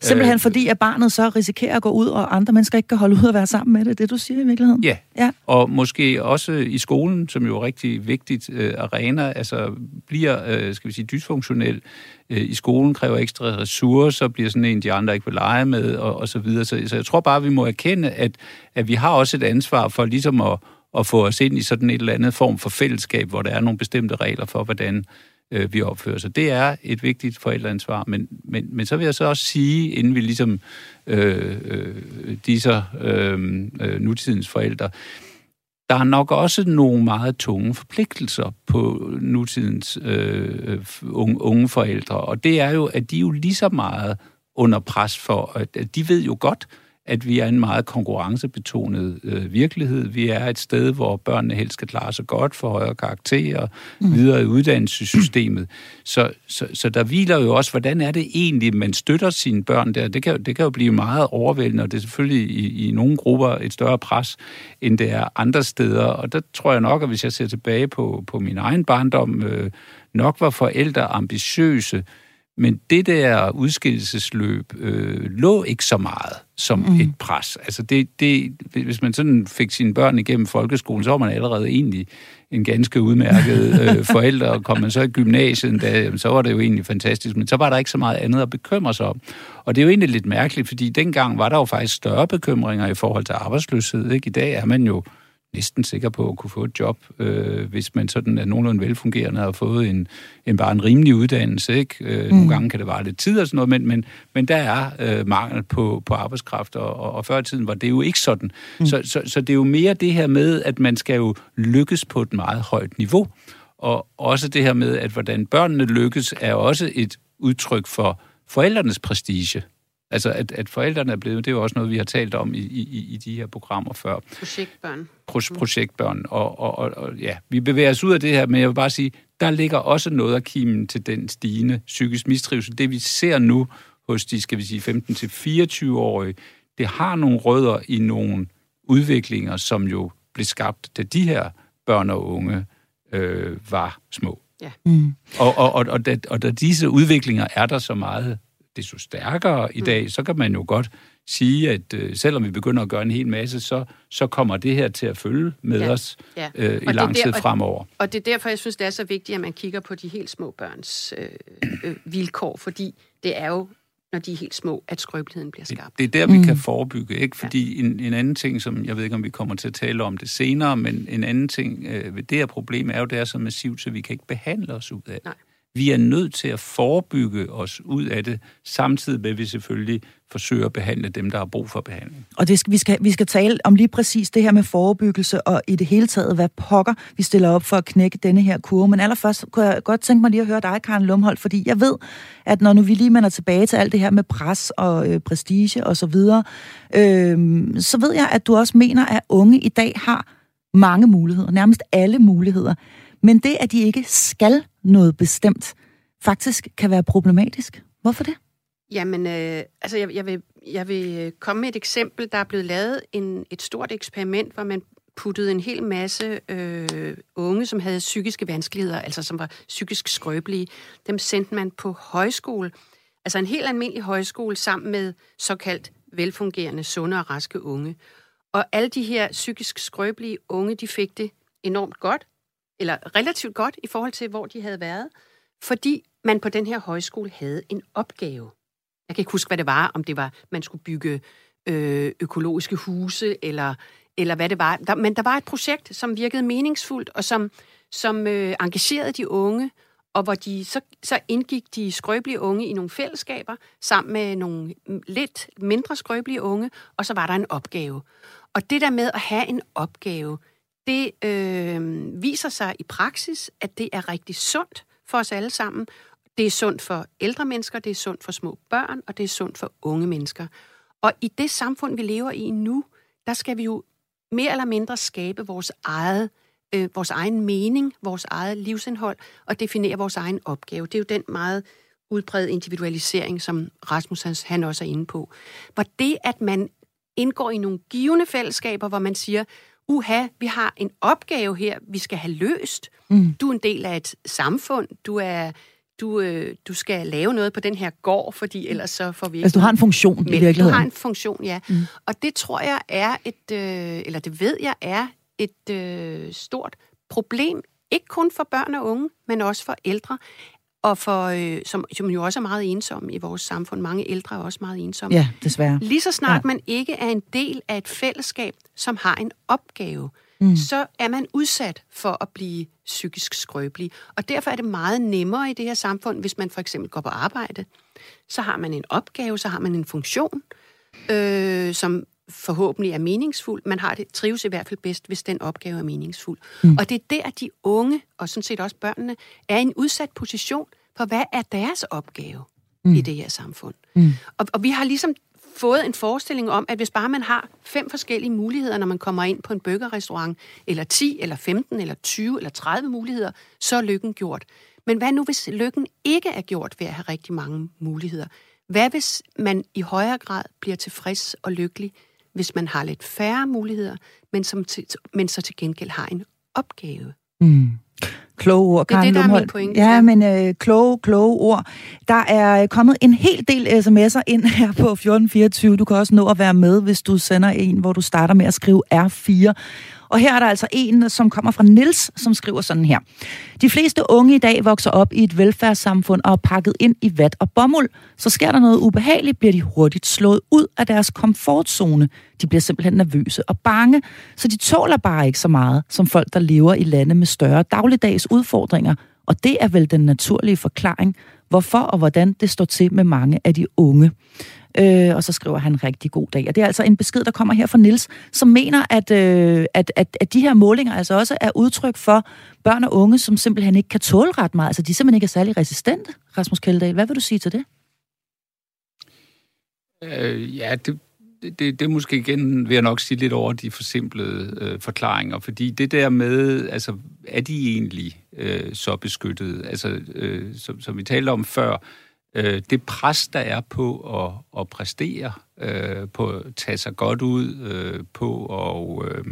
A: Simpelthen øh, fordi, at barnet så risikerer at gå ud, og andre mennesker ikke kan holde ud og være sammen med det, det du siger i virkeligheden.
C: Ja, ja. og måske også i skolen, som jo er rigtig vigtigt øh, arena, altså bliver, øh, skal vi sige, dysfunktionel øh, i skolen, kræver ekstra ressourcer, bliver sådan en, de andre ikke vil lege med, og, og så videre. Så, så jeg tror bare, vi må erkende, at, at vi har også et ansvar for ligesom at, at få os ind i sådan et eller andet form for fællesskab, hvor der er nogle bestemte regler for, hvordan øh, vi opfører sig. Det er et vigtigt forældreansvar, men, men, men så vil jeg så også sige, inden vi ligesom øh, øh, disse øh, øh, nutidens forældre, der er nok også nogle meget tunge forpligtelser på nutidens øh, unge, unge forældre, og det er jo, at de er jo lige så meget under pres for, at de ved jo godt, at vi er en meget konkurrencebetonet øh, virkelighed. Vi er et sted, hvor børnene helst skal klare sig godt for højere karakterer, mm. videre i uddannelsessystemet. Så, så, så der hviler jo også, hvordan er det egentlig, man støtter sine børn der. Det kan, det kan jo blive meget overvældende, og det er selvfølgelig i, i nogle grupper et større pres, end det er andre steder. Og der tror jeg nok, at hvis jeg ser tilbage på, på min egen barndom, øh, nok var forældre ambitiøse, men det der udskillelsesløb øh, lå ikke så meget som mm. et pres. Altså det, det, hvis man sådan fik sine børn igennem folkeskolen, så var man allerede egentlig en ganske udmærket øh, forælder, og kom man så i gymnasiet, da, så var det jo egentlig fantastisk, men så var der ikke så meget andet at bekymre sig om. Og det er jo egentlig lidt mærkeligt, fordi dengang var der jo faktisk større bekymringer i forhold til arbejdsløshed. Ikke? I dag er man jo næsten sikker på at kunne få et job, øh, hvis man sådan er nogenlunde velfungerende og har fået en, en bare en rimelig uddannelse. Ikke? Øh, mm. Nogle gange kan det vare lidt tid og sådan noget, men, men, men der er øh, mangel på, på arbejdskraft, og, og, og før i tiden var det jo ikke sådan. Mm. Så, så, så det er jo mere det her med, at man skal jo lykkes på et meget højt niveau, og også det her med, at hvordan børnene lykkes, er også et udtryk for forældrenes prestige. Altså, at, at forældrene er blevet, det er jo også noget, vi har talt om i, i, i de her programmer før.
B: Projektbørn.
C: Pro, projektbørn. Og, og, og, og ja, vi bevæger os ud af det her, men jeg vil bare sige, der ligger også noget af kimen til den stigende psykisk mistrivsel. Det vi ser nu hos de, skal vi sige, 15-24-årige, det har nogle rødder i nogle udviklinger, som jo blev skabt, da de her børn og unge øh, var små. Ja. Mm. Og, og, og, og, da, og da disse udviklinger er der så meget desto stærkere i dag, mm. så kan man jo godt sige, at øh, selvom vi begynder at gøre en hel masse, så, så kommer det her til at følge med ja. os ja. Øh, i lang tid fremover.
B: Og, og det er derfor, jeg synes, det er så vigtigt, at man kigger på de helt små børns øh, øh, vilkår, fordi det er jo når de er helt små, at skrøbeligheden bliver skabt.
C: Det, er der, vi mm. kan forebygge, ikke? Fordi ja. en, en anden ting, som jeg ved ikke, om vi kommer til at tale om det senere, men en anden ting øh, ved det her problem er jo, det er så massivt, så vi kan ikke behandle os ud af det. Nej. Vi er nødt til at forebygge os ud af det, samtidig med, at vi selvfølgelig forsøger at behandle dem, der har brug for behandling.
A: Og det skal, vi, skal, vi skal tale om lige præcis det her med forebyggelse, og i det hele taget, hvad pokker vi stiller op for at knække denne her kurve. Men allerførst kunne jeg godt tænke mig lige at høre dig, Karen Lumholdt, fordi jeg ved, at når nu vi lige mender tilbage til alt det her med pres og øh, prestige og så videre, øh, så ved jeg, at du også mener, at unge i dag har mange muligheder, nærmest alle muligheder. Men det, at de ikke skal noget bestemt, faktisk kan være problematisk. Hvorfor det?
B: Jamen, øh, altså jeg, jeg, vil, jeg vil øh, komme med et eksempel. Der er blevet lavet en, et stort eksperiment, hvor man puttede en hel masse øh, unge, som havde psykiske vanskeligheder, altså som var psykisk skrøbelige, dem sendte man på højskole. Altså en helt almindelig højskole sammen med såkaldt velfungerende, sunde og raske unge. Og alle de her psykisk skrøbelige unge, de fik det enormt godt, eller relativt godt i forhold til, hvor de havde været, fordi man på den her højskole havde en opgave. Jeg kan ikke huske, hvad det var, om det var, man skulle bygge øh, økologiske huse, eller, eller hvad det var. Der, men der var et projekt, som virkede meningsfuldt, og som, som øh, engagerede de unge, og hvor de så, så indgik de skrøbelige unge i nogle fællesskaber, sammen med nogle lidt mindre skrøbelige unge, og så var der en opgave. Og det der med at have en opgave, det øh, viser sig i praksis, at det er rigtig sundt for os alle sammen. Det er sundt for ældre mennesker, det er sundt for små børn, og det er sundt for unge mennesker. Og i det samfund, vi lever i nu, der skal vi jo mere eller mindre skabe vores eget øh, vores egen mening, vores eget livsindhold og definere vores egen opgave. Det er jo den meget udbredte individualisering, som Rasmus han også er inde på. Hvor det, at man indgår i nogle givende fællesskaber, hvor man siger, uha, vi har en opgave her, vi skal have løst. Mm. Du er en del af et samfund, du er du, øh, du skal lave noget på den her gård, fordi ellers så får vi ikke...
A: Altså, du har en funktion
B: men
A: i virkeligheden.
B: Du har en funktion, ja. Mm. Og det tror jeg er et, øh, eller det ved jeg er et øh, stort problem, ikke kun for børn og unge, men også for ældre, og for, øh, som, som jo også er meget ensomme i vores samfund. Mange ældre er også meget ensomme.
A: Ja, desværre.
B: Lige så snart ja. man ikke er en del af et fællesskab, som har en opgave, mm. så er man udsat for at blive psykisk skrøbelig. Og derfor er det meget nemmere i det her samfund, hvis man for eksempel går på arbejde. Så har man en opgave, så har man en funktion, øh, som forhåbentlig er meningsfuld. Man har det, trives i hvert fald bedst, hvis den opgave er meningsfuld. Mm. Og det er der, at de unge, og sådan set også børnene, er i en udsat position for, hvad er deres opgave mm. i det her samfund. Mm. Og, og vi har ligesom fået en forestilling om, at hvis bare man har fem forskellige muligheder, når man kommer ind på en burgerrestaurant, eller 10, eller 15, eller 20, eller 30 muligheder, så er lykken gjort. Men hvad nu, hvis lykken ikke er gjort ved at have rigtig mange muligheder? Hvad hvis man i højere grad bliver tilfreds og lykkelig, hvis man har lidt færre muligheder, men, som til, men så til gengæld har en opgave?
A: Mm. Kloge ord,
B: Karen Det er det, der er min pointe.
A: Ja, men øh, kloge, kloge ord. Der er kommet en hel del sms'er ind her på 1424. Du kan også nå at være med, hvis du sender en, hvor du starter med at skrive R4. Og her er der altså en, som kommer fra Nils, som skriver sådan her. De fleste unge i dag vokser op i et velfærdssamfund og er pakket ind i vat og bomuld. Så sker der noget ubehageligt, bliver de hurtigt slået ud af deres komfortzone. De bliver simpelthen nervøse og bange, så de tåler bare ikke så meget som folk, der lever i lande med større dagligdags udfordringer. Og det er vel den naturlige forklaring, hvorfor og hvordan det står til med mange af de unge. Øh, og så skriver han rigtig god dag. Og det er altså en besked, der kommer her fra Nils, som mener, at, øh, at, at, at de her målinger altså også er udtryk for børn og unge, som simpelthen ikke kan tåle ret meget. Altså de simpelthen ikke er særlig resistente, Rasmus Kjeldahl. Hvad vil du sige til det?
C: Øh, ja, det, det, det det måske igen, vil jeg nok sige lidt over de forsimplede øh, forklaringer, fordi det der med, altså, er de egentlig øh, så beskyttet? Altså, øh, som, som vi talte om før, øh, øh, det pres, der er på at, at præstere, øh, på at tage sig godt ud, øh, på at øh,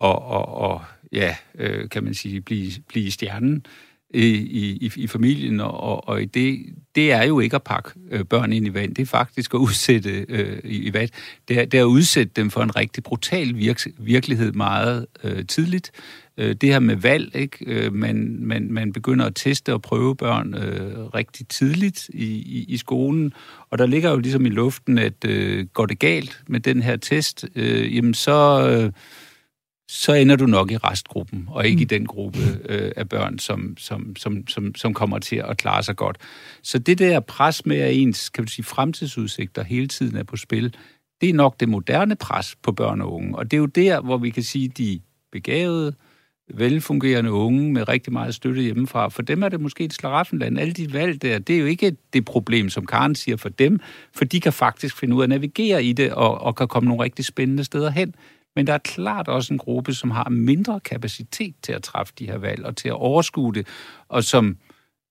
C: og, og, og, ja, øh, kan man sige, blive, blive stjernen i, i, i familien, og, og i det, det er jo ikke at pakke øh, børn ind i vand, det er faktisk at udsætte øh, i, i vand. Det er, det er at udsætte dem for en rigtig brutal virk, virkelighed meget øh, tidligt, øh, det her med valg, ikke? Øh, man, man, man begynder at teste og prøve børn øh, rigtig tidligt i, i, i skolen, og der ligger jo ligesom i luften, at øh, går det galt med den her test, øh, jamen så... Øh, så ender du nok i restgruppen, og ikke mm. i den gruppe øh, af børn, som, som, som, som, som kommer til at klare sig godt. Så det der pres med, at ens kan man sige, fremtidsudsigter hele tiden er på spil, det er nok det moderne pres på børn og unge. Og det er jo der, hvor vi kan sige, de begavede, velfungerende unge med rigtig meget støtte hjemmefra. For dem er det måske et slaraffenland. Alle de valg der, det er jo ikke det problem, som Karen siger for dem, for de kan faktisk finde ud af at navigere i det og, og kan komme nogle rigtig spændende steder hen. Men der er klart også en gruppe, som har mindre kapacitet til at træffe de her valg og til at overskue det, og som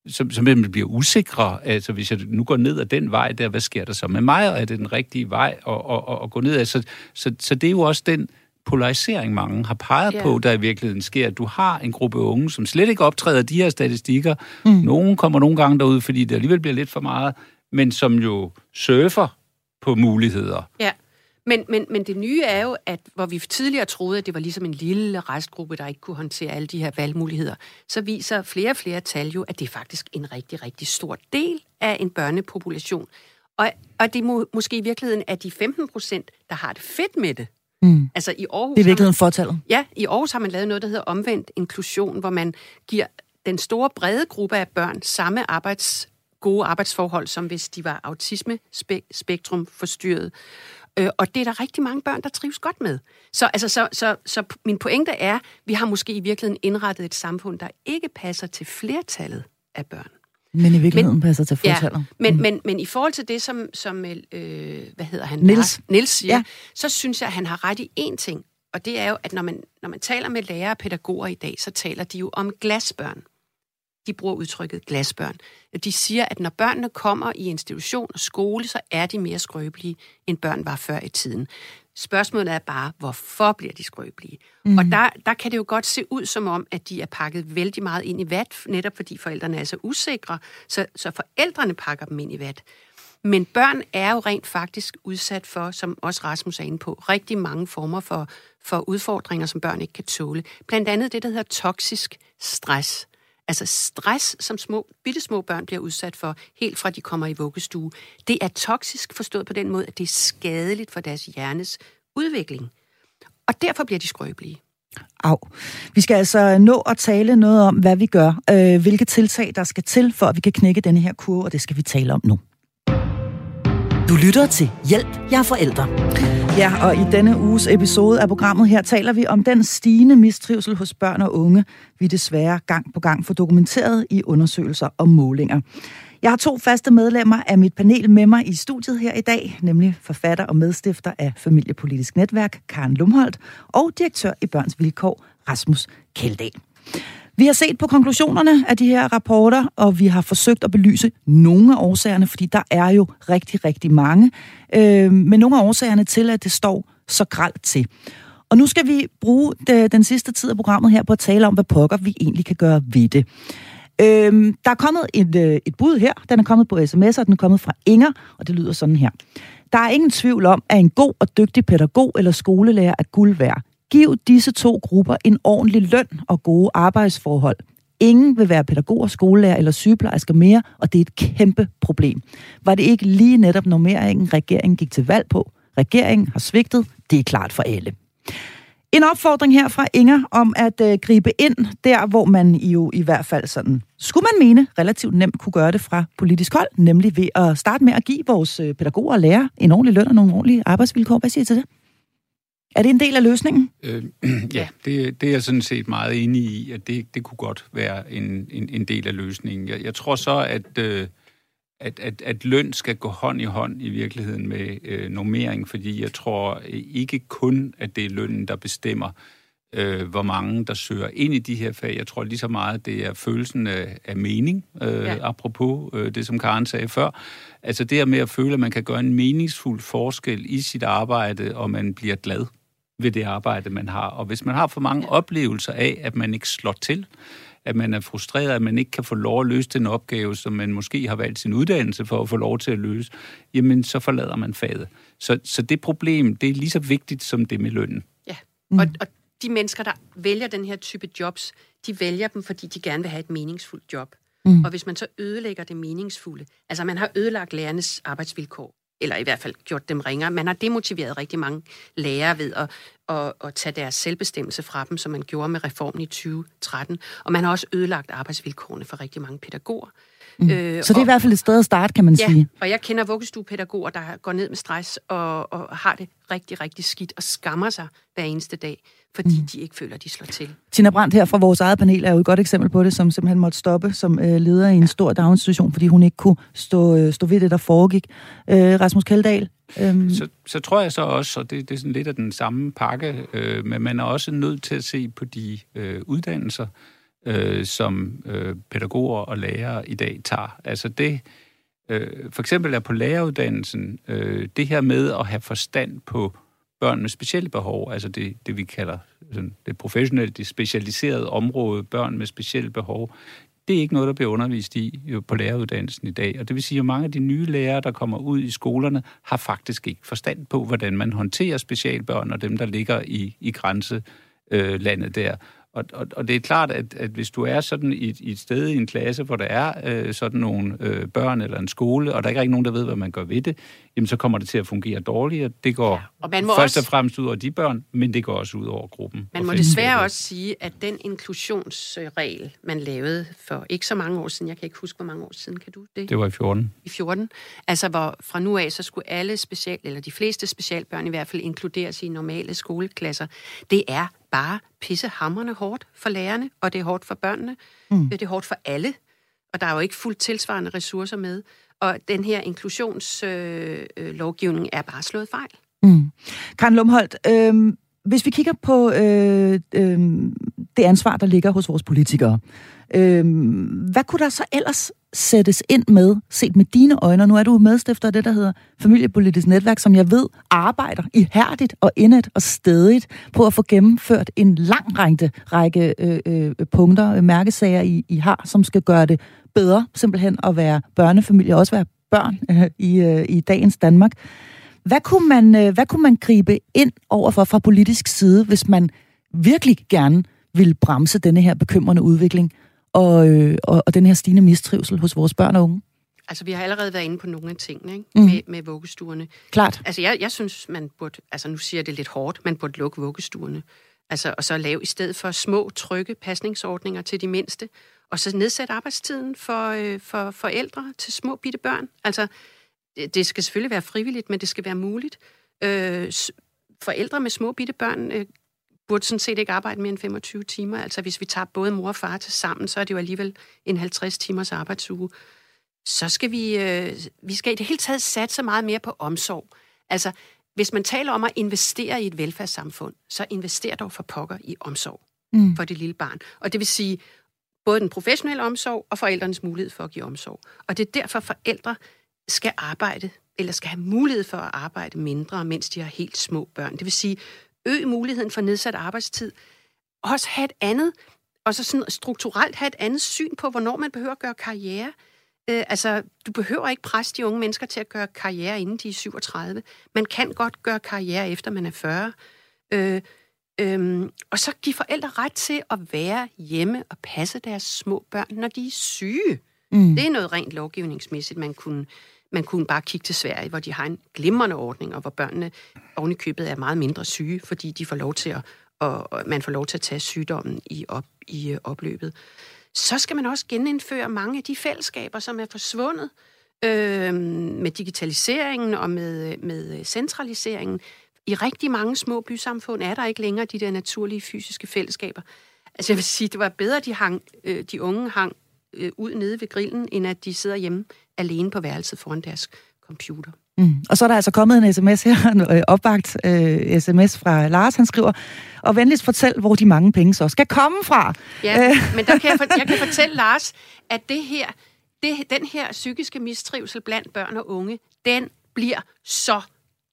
C: som, som bliver usikre. Altså, hvis jeg nu går ned ad den vej der, hvad sker der så med mig? Og er det den rigtige vej at, at, at, at gå ned ad? Så, så, så det er jo også den polarisering, mange har peget yeah. på, der i virkeligheden sker. At du har en gruppe unge, som slet ikke optræder de her statistikker. Mm. Nogen kommer nogle gange derud, fordi det alligevel bliver lidt for meget, men som jo surfer på muligheder.
B: Ja. Men, men, men det nye er jo, at hvor vi tidligere troede, at det var ligesom en lille restgruppe, der ikke kunne håndtere alle de her valgmuligheder, så viser flere og flere tal jo, at det er faktisk en rigtig, rigtig stor del af en børnepopulation. Og, og det må, måske i virkeligheden er de 15 procent, der har det fedt med det.
A: Mm. Altså i Aarhus... Det er virkeligheden fortallet.
B: Ja, i Aarhus har man lavet noget, der hedder omvendt inklusion, hvor man giver den store brede gruppe af børn samme arbejds, gode arbejdsforhold, som hvis de var autisme-spektrum forstyrret. Øh, og det er der rigtig mange børn, der trives godt med. Så, altså, så, så, så min pointe er, vi har måske i virkeligheden indrettet et samfund, der ikke passer til flertallet af børn.
A: Men i virkeligheden men, passer til flertallet. Ja,
B: men, mm. men, men i forhold til det, som, som øh, hvad hedder han?
A: Nils.
B: Nils siger, ja. så synes jeg, at han har ret i én ting. Og det er jo, at når man, når man taler med lærere og pædagoger i dag, så taler de jo om glasbørn de bruger udtrykket glasbørn. De siger, at når børnene kommer i institution og skole, så er de mere skrøbelige, end børn var før i tiden. Spørgsmålet er bare, hvorfor bliver de skrøbelige? Mm. Og der, der kan det jo godt se ud som om, at de er pakket vældig meget ind i vat, netop fordi forældrene er så usikre, så, så forældrene pakker dem ind i vat. Men børn er jo rent faktisk udsat for, som også Rasmus er inde på, rigtig mange former for, for udfordringer, som børn ikke kan tåle. Blandt andet det, der hedder toksisk stress. Altså stress, som små, bitte små børn bliver udsat for, helt fra de kommer i vuggestue, det er toksisk forstået på den måde, at det er skadeligt for deres hjernes udvikling. Og derfor bliver de skrøbelige.
A: Au. Vi skal altså nå at tale noget om, hvad vi gør, øh, hvilke tiltag, der skal til, for at vi kan knække denne her kurve, og det skal vi tale om nu. Du lytter til Hjælp, jeg er forældre. Ja, og i denne uges episode af programmet her taler vi om den stigende mistrivsel hos børn og unge, vi desværre gang på gang får dokumenteret i undersøgelser og målinger. Jeg har to faste medlemmer af mit panel med mig i studiet her i dag, nemlig forfatter og medstifter af Familiepolitisk Netværk, Karen Lumholdt, og direktør i Børns Vilkår, Rasmus Keldahl. Vi har set på konklusionerne af de her rapporter, og vi har forsøgt at belyse nogle af årsagerne, fordi der er jo rigtig, rigtig mange. Øh, men nogle af årsagerne til, at det står så gralt til. Og nu skal vi bruge det, den sidste tid af programmet her på at tale om, hvad pokker vi egentlig kan gøre ved det. Øh, der er kommet et, øh, et bud her. Den er kommet på sms, og den er kommet fra Inger, og det lyder sådan her. Der er ingen tvivl om, at en god og dygtig pædagog eller skolelærer er guld værd. Giv disse to grupper en ordentlig løn og gode arbejdsforhold. Ingen vil være pædagoger, skolelærer eller sygeplejersker mere, og det er et kæmpe problem. Var det ikke lige netop normeringen, regeringen gik til valg på? Regeringen har svigtet, det er klart for alle. En opfordring her fra Inger om at øh, gribe ind der, hvor man jo i hvert fald sådan, skulle man mene, relativt nemt kunne gøre det fra politisk hold, nemlig ved at starte med at give vores øh, pædagoger og lærere en ordentlig løn og nogle ordentlige arbejdsvilkår. Hvad siger I til det? Er det en del af løsningen?
C: Øh, ja, det, det er jeg sådan set meget enig i, at det, det kunne godt være en, en, en del af løsningen. Jeg, jeg tror så, at, øh, at, at, at løn skal gå hånd i hånd i virkeligheden med øh, normering, fordi jeg tror ikke kun, at det er lønnen, der bestemmer, øh, hvor mange der søger ind i de her fag. Jeg tror lige så meget, det er følelsen af, af mening, øh, ja. apropos øh, det, som Karen sagde før. Altså det her med at føle, at man kan gøre en meningsfuld forskel i sit arbejde, og man bliver glad ved det arbejde, man har. Og hvis man har for mange oplevelser af, at man ikke slår til, at man er frustreret, at man ikke kan få lov at løse den opgave, som man måske har valgt sin uddannelse for at få lov til at løse, jamen så forlader man faget. Så, så det problem, det er lige så vigtigt som det med lønnen.
B: Ja, mm. og, og de mennesker, der vælger den her type jobs, de vælger dem, fordi de gerne vil have et meningsfuldt job. Mm. Og hvis man så ødelægger det meningsfulde, altså man har ødelagt lærernes arbejdsvilkår, eller i hvert fald gjort dem ringere. Man har demotiveret rigtig mange lærere ved at, at, at tage deres selvbestemmelse fra dem, som man gjorde med reformen i 2013. Og man har også ødelagt arbejdsvilkårene for rigtig mange pædagoger.
A: Mm. Øh, så det er og, i hvert fald et sted at starte, kan man
B: ja,
A: sige.
B: og jeg kender vuggestuepædagoger, der går ned med stress og, og har det rigtig, rigtig skidt og skammer sig hver eneste dag fordi mm. de ikke føler, at de slår til.
A: Tina Brandt her fra vores eget panel er jo et godt eksempel på det, som simpelthen måtte stoppe som øh, leder i en ja. stor daginstitution, fordi hun ikke kunne stå, øh, stå ved det, der foregik. Øh, Rasmus Keldahl?
C: Øhm. Så, så tror jeg så også, og det, det er sådan lidt af den samme pakke, øh, men man er også nødt til at se på de øh, uddannelser, øh, som øh, pædagoger og lærere i dag tager. Altså det, øh, for eksempel er på læreruddannelsen, øh, det her med at have forstand på børn med specielle behov, altså det, det vi kalder sådan, det professionelle, det specialiserede område, børn med specielle behov, det er ikke noget, der bliver undervist i på læreruddannelsen i dag. Og det vil sige, at mange af de nye lærere, der kommer ud i skolerne, har faktisk ikke forstand på, hvordan man håndterer specialbørn og dem, der ligger i, i grænselandet øh, der. Og, og, og det er klart, at, at hvis du er sådan i, i et sted i en klasse, hvor der er øh, sådan nogle øh, børn eller en skole, og der ikke er ikke nogen, der ved, hvad man gør ved det, jamen så kommer det til at fungere dårligt, og det går ja, og man må først også, og fremmest ud over de børn, men det går også ud over gruppen.
B: Man må desværre også sige, at den inklusionsregel, man lavede for ikke så mange år siden, jeg kan ikke huske, hvor mange år siden, kan du det?
C: Det var i 14.
B: I 14. Altså, hvor fra nu af, så skulle alle special, eller de fleste specialbørn i hvert fald inkluderes i normale skoleklasser. Det er bare pissehammerende hårdt for lærerne, og det er hårdt for børnene. Mm. Det er hårdt for alle, og der er jo ikke fuldt tilsvarende ressourcer med. Og den her inklusionslovgivning øh, er bare slået fejl.
A: Mm. Karen Lumholdt, øh, hvis vi kigger på øh, øh, det ansvar, der ligger hos vores politikere, øh, hvad kunne der så ellers sættes ind med, set med dine øjne? Nu er du medstifter af det, der hedder Familiepolitisk Netværk, som jeg ved arbejder ihærdigt og indet og stedigt på at få gennemført en lang række, række øh, øh, punkter, øh, mærkesager, I, I har, som skal gøre det bedre simpelthen at være børnefamilie, og også være børn øh, i, øh, i dagens Danmark. Hvad kunne, man, øh, hvad kunne man gribe ind overfor fra politisk side, hvis man virkelig gerne vil bremse denne her bekymrende udvikling og, øh, og, og den her stigende mistrivsel hos vores børn og unge?
B: Altså, vi har allerede været inde på nogle af tingene ikke? Mm. Med, med vuggestuerne.
A: Klart.
B: Altså, jeg, jeg synes, man burde, altså nu siger jeg det lidt hårdt, man burde lukke vuggestuerne. Altså, og så lave i stedet for små, trygge pasningsordninger til de mindste, og så nedsætte arbejdstiden for, øh, for forældre til små bitte børn. Altså, det, skal selvfølgelig være frivilligt, men det skal være muligt. Øh, forældre med små bitte børn øh, burde sådan set ikke arbejde mere end 25 timer. Altså hvis vi tager både mor og far til sammen, så er det jo alligevel en 50 timers arbejdsuge. Så skal vi, øh, vi skal i det hele taget satse meget mere på omsorg. Altså, hvis man taler om at investere i et velfærdssamfund, så invester dog for pokker i omsorg mm. for det lille barn. Og det vil sige, både den professionelle omsorg og forældrenes mulighed for at give omsorg. Og det er derfor, forældre skal arbejde, eller skal have mulighed for at arbejde mindre, mens de har helt små børn. Det vil sige, øge muligheden for nedsat arbejdstid. Også have et andet, og så sådan strukturelt have et andet syn på, hvornår man behøver at gøre karriere. Øh, altså, du behøver ikke presse de unge mennesker til at gøre karriere, inden de er 37. Man kan godt gøre karriere, efter man er 40. Øh, Øhm, og så give forældre ret til at være hjemme og passe deres små børn, når de er syge. Mm. Det er noget rent lovgivningsmæssigt, man kunne, man kunne bare kigge til Sverige, hvor de har en glimrende ordning, og hvor børnene oven i købet er meget mindre syge, fordi de får lov til at, og, man får lov til at tage sygdommen i, op, i øh, opløbet. Så skal man også genindføre mange af de fællesskaber, som er forsvundet øh, med digitaliseringen og med, øh, med øh, centraliseringen. I rigtig mange små bysamfund er der ikke længere de der naturlige fysiske fællesskaber. Altså jeg vil sige, det var bedre, at de, hang, øh, de unge hang øh, ud nede ved grillen, end at de sidder hjemme alene på værelset foran deres computer.
A: Mm. Og så er der altså kommet en sms her, en øh, opbagt øh, sms fra Lars, han skriver, og venligst fortæl, hvor de mange penge så skal komme fra.
B: Ja, men der kan jeg, for, jeg kan fortælle Lars, at det her, det, den her psykiske mistrivsel blandt børn og unge, den bliver så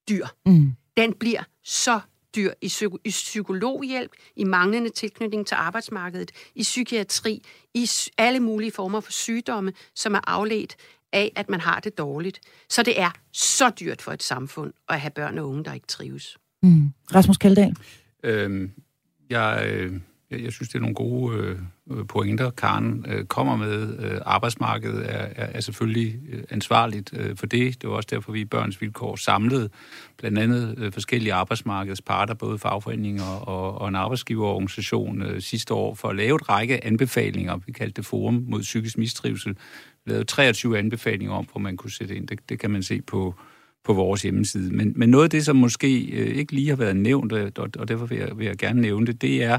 B: dyr. Mm den bliver så dyr i, psy- i psykologhjælp, i manglende tilknytning til arbejdsmarkedet, i psykiatri, i alle mulige former for sygdomme, som er afledt af, at man har det dårligt. Så det er så dyrt for et samfund at have børn og unge, der ikke trives.
A: Mm. Rasmus Kaldal?
C: Øhm, jeg, øh, jeg, jeg synes, det er nogle gode øh, pointer, Karen øh, kommer med. Øh, arbejdsmarkedet er, er, er selvfølgelig øh, ansvarligt øh, for det. Det var også derfor, vi i Børns Vilkår samlede blandt andet øh, forskellige arbejdsmarkedsparter, både fagforeninger og, og en arbejdsgiverorganisation øh, sidste år, for at lave et række anbefalinger. Vi kaldte det Forum mod psykisk mistrivsel. Vi lavede 23 anbefalinger om, hvor man kunne sætte ind. Det, det kan man se på på vores hjemmeside. Men, men noget af det, som måske øh, ikke lige har været nævnt, og, og derfor vil jeg, vil jeg gerne nævne det, det er,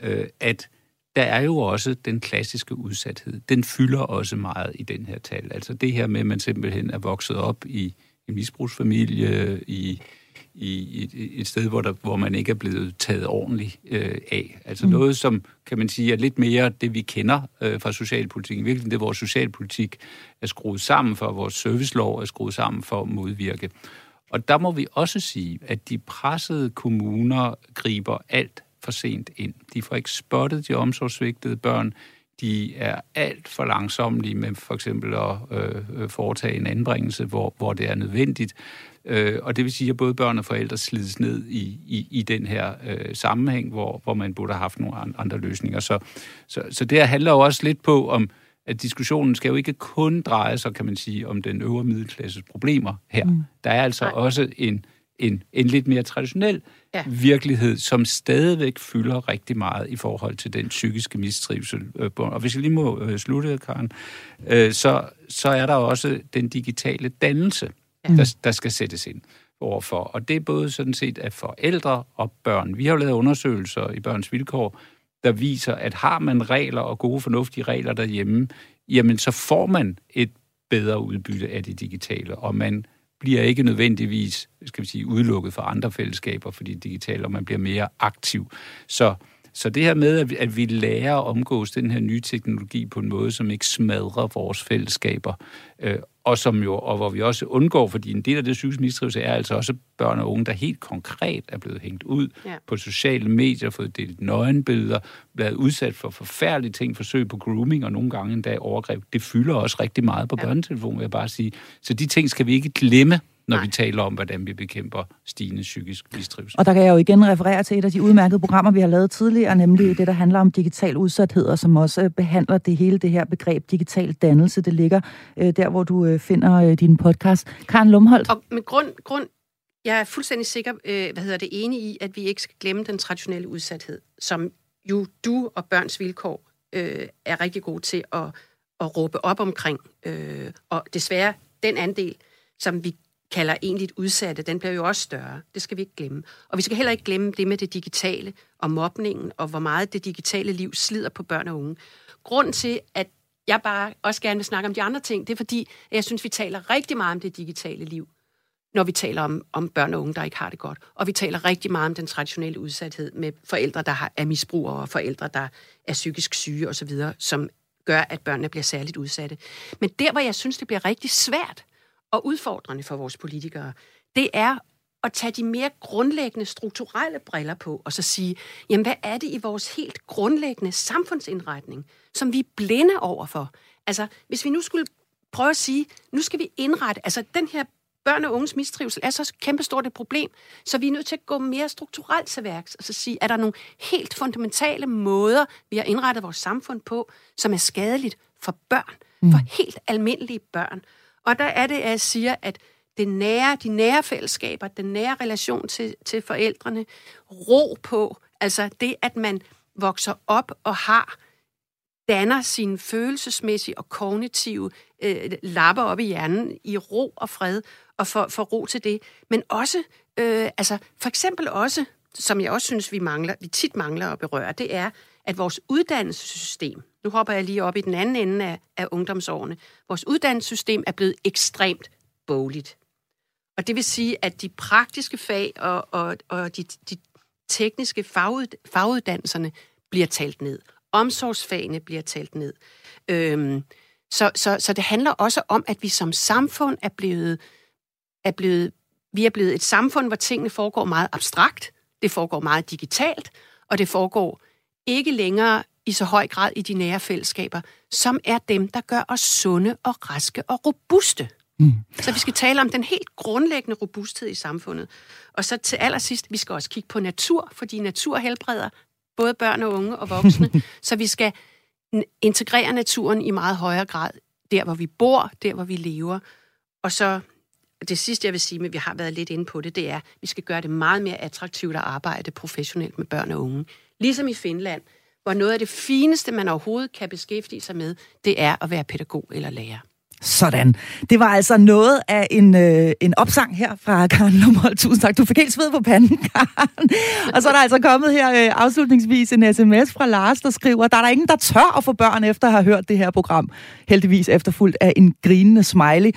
C: øh, at der er jo også den klassiske udsathed. Den fylder også meget i den her tal. Altså det her med, at man simpelthen er vokset op i en misbrugsfamilie, i, i, i et sted, hvor, der, hvor man ikke er blevet taget ordentligt øh, af. Altså mm. noget, som kan man sige er lidt mere det, vi kender øh, fra socialpolitikken. Virkelig det, vores socialpolitik er skruet sammen for, vores servicelov er skruet sammen for at modvirke. Og der må vi også sige, at de pressede kommuner griber alt for sent ind. De får ikke spottet de omsorgsvigtede børn. De er alt for langsomlige med for eksempel at øh, foretage en anbringelse, hvor, hvor det er nødvendigt. Øh, og det vil sige, at både børn og forældre slides ned i, i, i den her øh, sammenhæng, hvor, hvor man burde have haft nogle andre løsninger. Så, så, så det handler jo også lidt på, om at diskussionen skal jo ikke kun dreje sig, kan man sige, om den øvre middelklasses problemer her. Mm. Der er altså Nej. også en, en, en lidt mere traditionel ja. virkelighed, som stadigvæk fylder rigtig meget i forhold til den psykiske mistrivsel. Øh, og hvis jeg lige må øh, slutte, Karen, øh, så, så er der også den digitale dannelse, ja. der, der skal sættes ind overfor. Og det er både sådan set af forældre og børn. Vi har jo lavet undersøgelser i Børns Vilkår, der viser, at har man regler og gode, fornuftige regler derhjemme, jamen så får man et bedre udbytte af det digitale, og man bliver ikke nødvendigvis skal vi sige, udelukket fra andre fællesskaber, fordi digitalt, og man bliver mere aktiv. Så, så det her med, at vi, at vi lærer at omgås den her nye teknologi på en måde, som ikke smadrer vores fællesskaber, øh, og som jo, og hvor vi også undgår, fordi en del af det psykisk mistrivsel er altså også børn og unge, der helt konkret er blevet hængt ud ja. på sociale medier, fået delt nøgenbilleder, blevet udsat for forfærdelige ting, forsøg på grooming og nogle gange endda overgreb. Det fylder også rigtig meget på ja. børnetelefonen, vil jeg bare sige. Så de ting skal vi ikke glemme, når Nej. vi taler om, hvordan vi bekæmper stigende psykisk mistrivsel.
A: Og der kan jeg jo igen referere til et af de udmærkede programmer, vi har lavet tidligere, nemlig det, der handler om digital udsathed, og som også behandler det hele det her begreb digital dannelse. Det ligger øh, der, hvor du øh, finder øh, din podcast. Karen Lumholdt.
B: Og med grund, grund jeg er fuldstændig sikker, øh, hvad hedder det, enig i, at vi ikke skal glemme den traditionelle udsathed, som jo du og børns vilkår øh, er rigtig gode til at, at råbe op omkring. Øh, og desværre den andel, som vi kalder egentligt udsatte, den bliver jo også større. Det skal vi ikke glemme. Og vi skal heller ikke glemme det med det digitale og mobningen, og hvor meget det digitale liv slider på børn og unge. Grund til, at jeg bare også gerne vil snakke om de andre ting, det er fordi, at jeg synes, vi taler rigtig meget om det digitale liv, når vi taler om, om børn og unge, der ikke har det godt. Og vi taler rigtig meget om den traditionelle udsathed med forældre, der har, er misbrugere, og forældre, der er psykisk syge osv., som gør, at børnene bliver særligt udsatte. Men der, hvor jeg synes, det bliver rigtig svært og udfordrende for vores politikere, det er at tage de mere grundlæggende strukturelle briller på, og så sige, jamen hvad er det i vores helt grundlæggende samfundsindretning, som vi er blinde overfor? Altså, hvis vi nu skulle prøve at sige, nu skal vi indrette, altså den her børn og unges mistrivsel er så kæmpestort et problem, så vi er nødt til at gå mere strukturelt til værks, og så sige, er der nogle helt fundamentale måder, vi har indrettet vores samfund på, som er skadeligt for børn, mm. for helt almindelige børn. Og der er det, at jeg siger, at det nære, de nære fællesskaber, den nære relation til, til forældrene, ro på, altså det, at man vokser op og har danner sine følelsesmæssige og kognitive øh, lapper op i hjernen i ro og fred, og for, for ro til det. Men også, øh, altså for eksempel også, som jeg også synes, vi mangler, vi tit mangler at berøre, det er, at vores uddannelsessystem, nu hopper jeg lige op i den anden ende af, af ungdomsårene, vores uddannelsessystem er blevet ekstremt bogligt. Og det vil sige, at de praktiske fag og, og, og de, de tekniske fagud, faguddannelserne bliver talt ned. Omsorgsfagene bliver talt ned. Øhm, så, så, så det handler også om, at vi som samfund er blevet, er blevet, vi er blevet et samfund, hvor tingene foregår meget abstrakt, det foregår meget digitalt, og det foregår ikke længere i så høj grad i de nære fællesskaber, som er dem, der gør os sunde og raske og robuste. Mm. Så vi skal tale om den helt grundlæggende robusthed i samfundet. Og så til allersidst, vi skal også kigge på natur, fordi natur helbreder både børn og unge og voksne. så vi skal integrere naturen i meget højere grad der, hvor vi bor, der, hvor vi lever. Og så det sidste, jeg vil sige, men vi har været lidt inde på det, det er, at vi skal gøre det meget mere attraktivt at arbejde professionelt med børn og unge. Ligesom i Finland, hvor noget af det fineste, man overhovedet kan beskæftige sig med, det er at være pædagog eller lærer.
A: Sådan. Det var altså noget af en, øh, en opsang her fra Karen Lumholdt. Tusind tak. Du fik helt sved på panden, Karen. Og så er der altså kommet her øh, afslutningsvis en sms fra Lars, der skriver, der er der ingen, der tør at få børn efter at have hørt det her program. Heldigvis efterfulgt af en grinende smiley.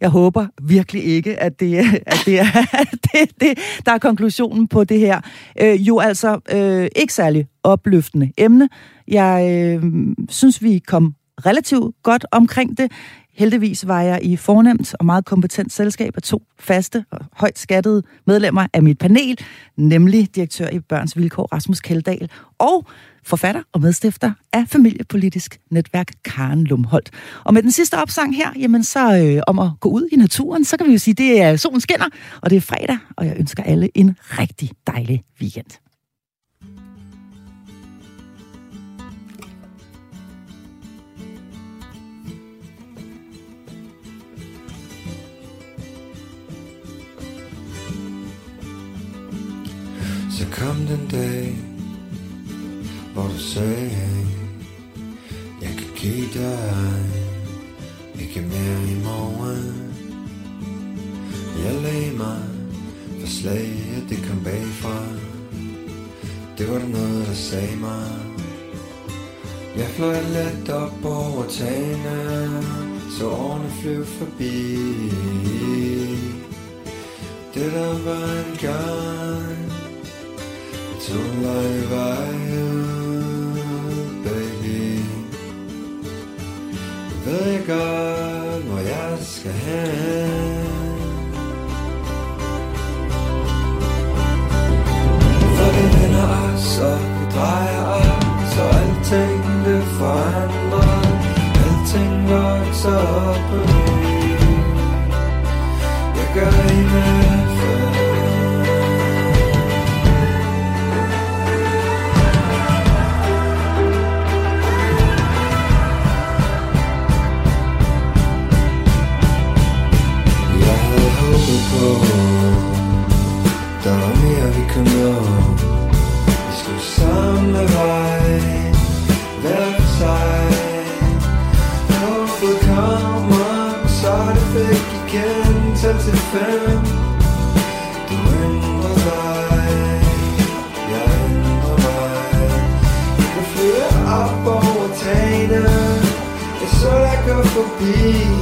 A: Jeg håber virkelig ikke, at det, at det er det, det, der er konklusionen på det her. Øh, jo altså øh, ikke særlig opløftende emne. Jeg øh, synes, vi kom relativt godt omkring det. Heldigvis var jeg i fornemt og meget kompetent selskab af to faste og højt skattede medlemmer af mit panel, nemlig direktør i Børns Vilkår Rasmus Keldahl og forfatter og medstifter af familiepolitisk netværk Karen Lumholdt. Og med den sidste opsang her, jamen så øh, om at gå ud i naturen, så kan vi jo sige, at det er solen skinner, og det er fredag, og jeg ønsker alle en rigtig dejlig weekend.
D: Så kom den dag, hvor du sagde, jeg kan give dig ikke mere i morgen. Jeg lagde mig for slaget, det kom bagfra. Det var der noget, der sagde mig. Jeg fløj let op over tagene, så årene flyv forbi. Det der var en gang Tog mig i vejen Ved jeg godt, hvor jeg skal hen. Dig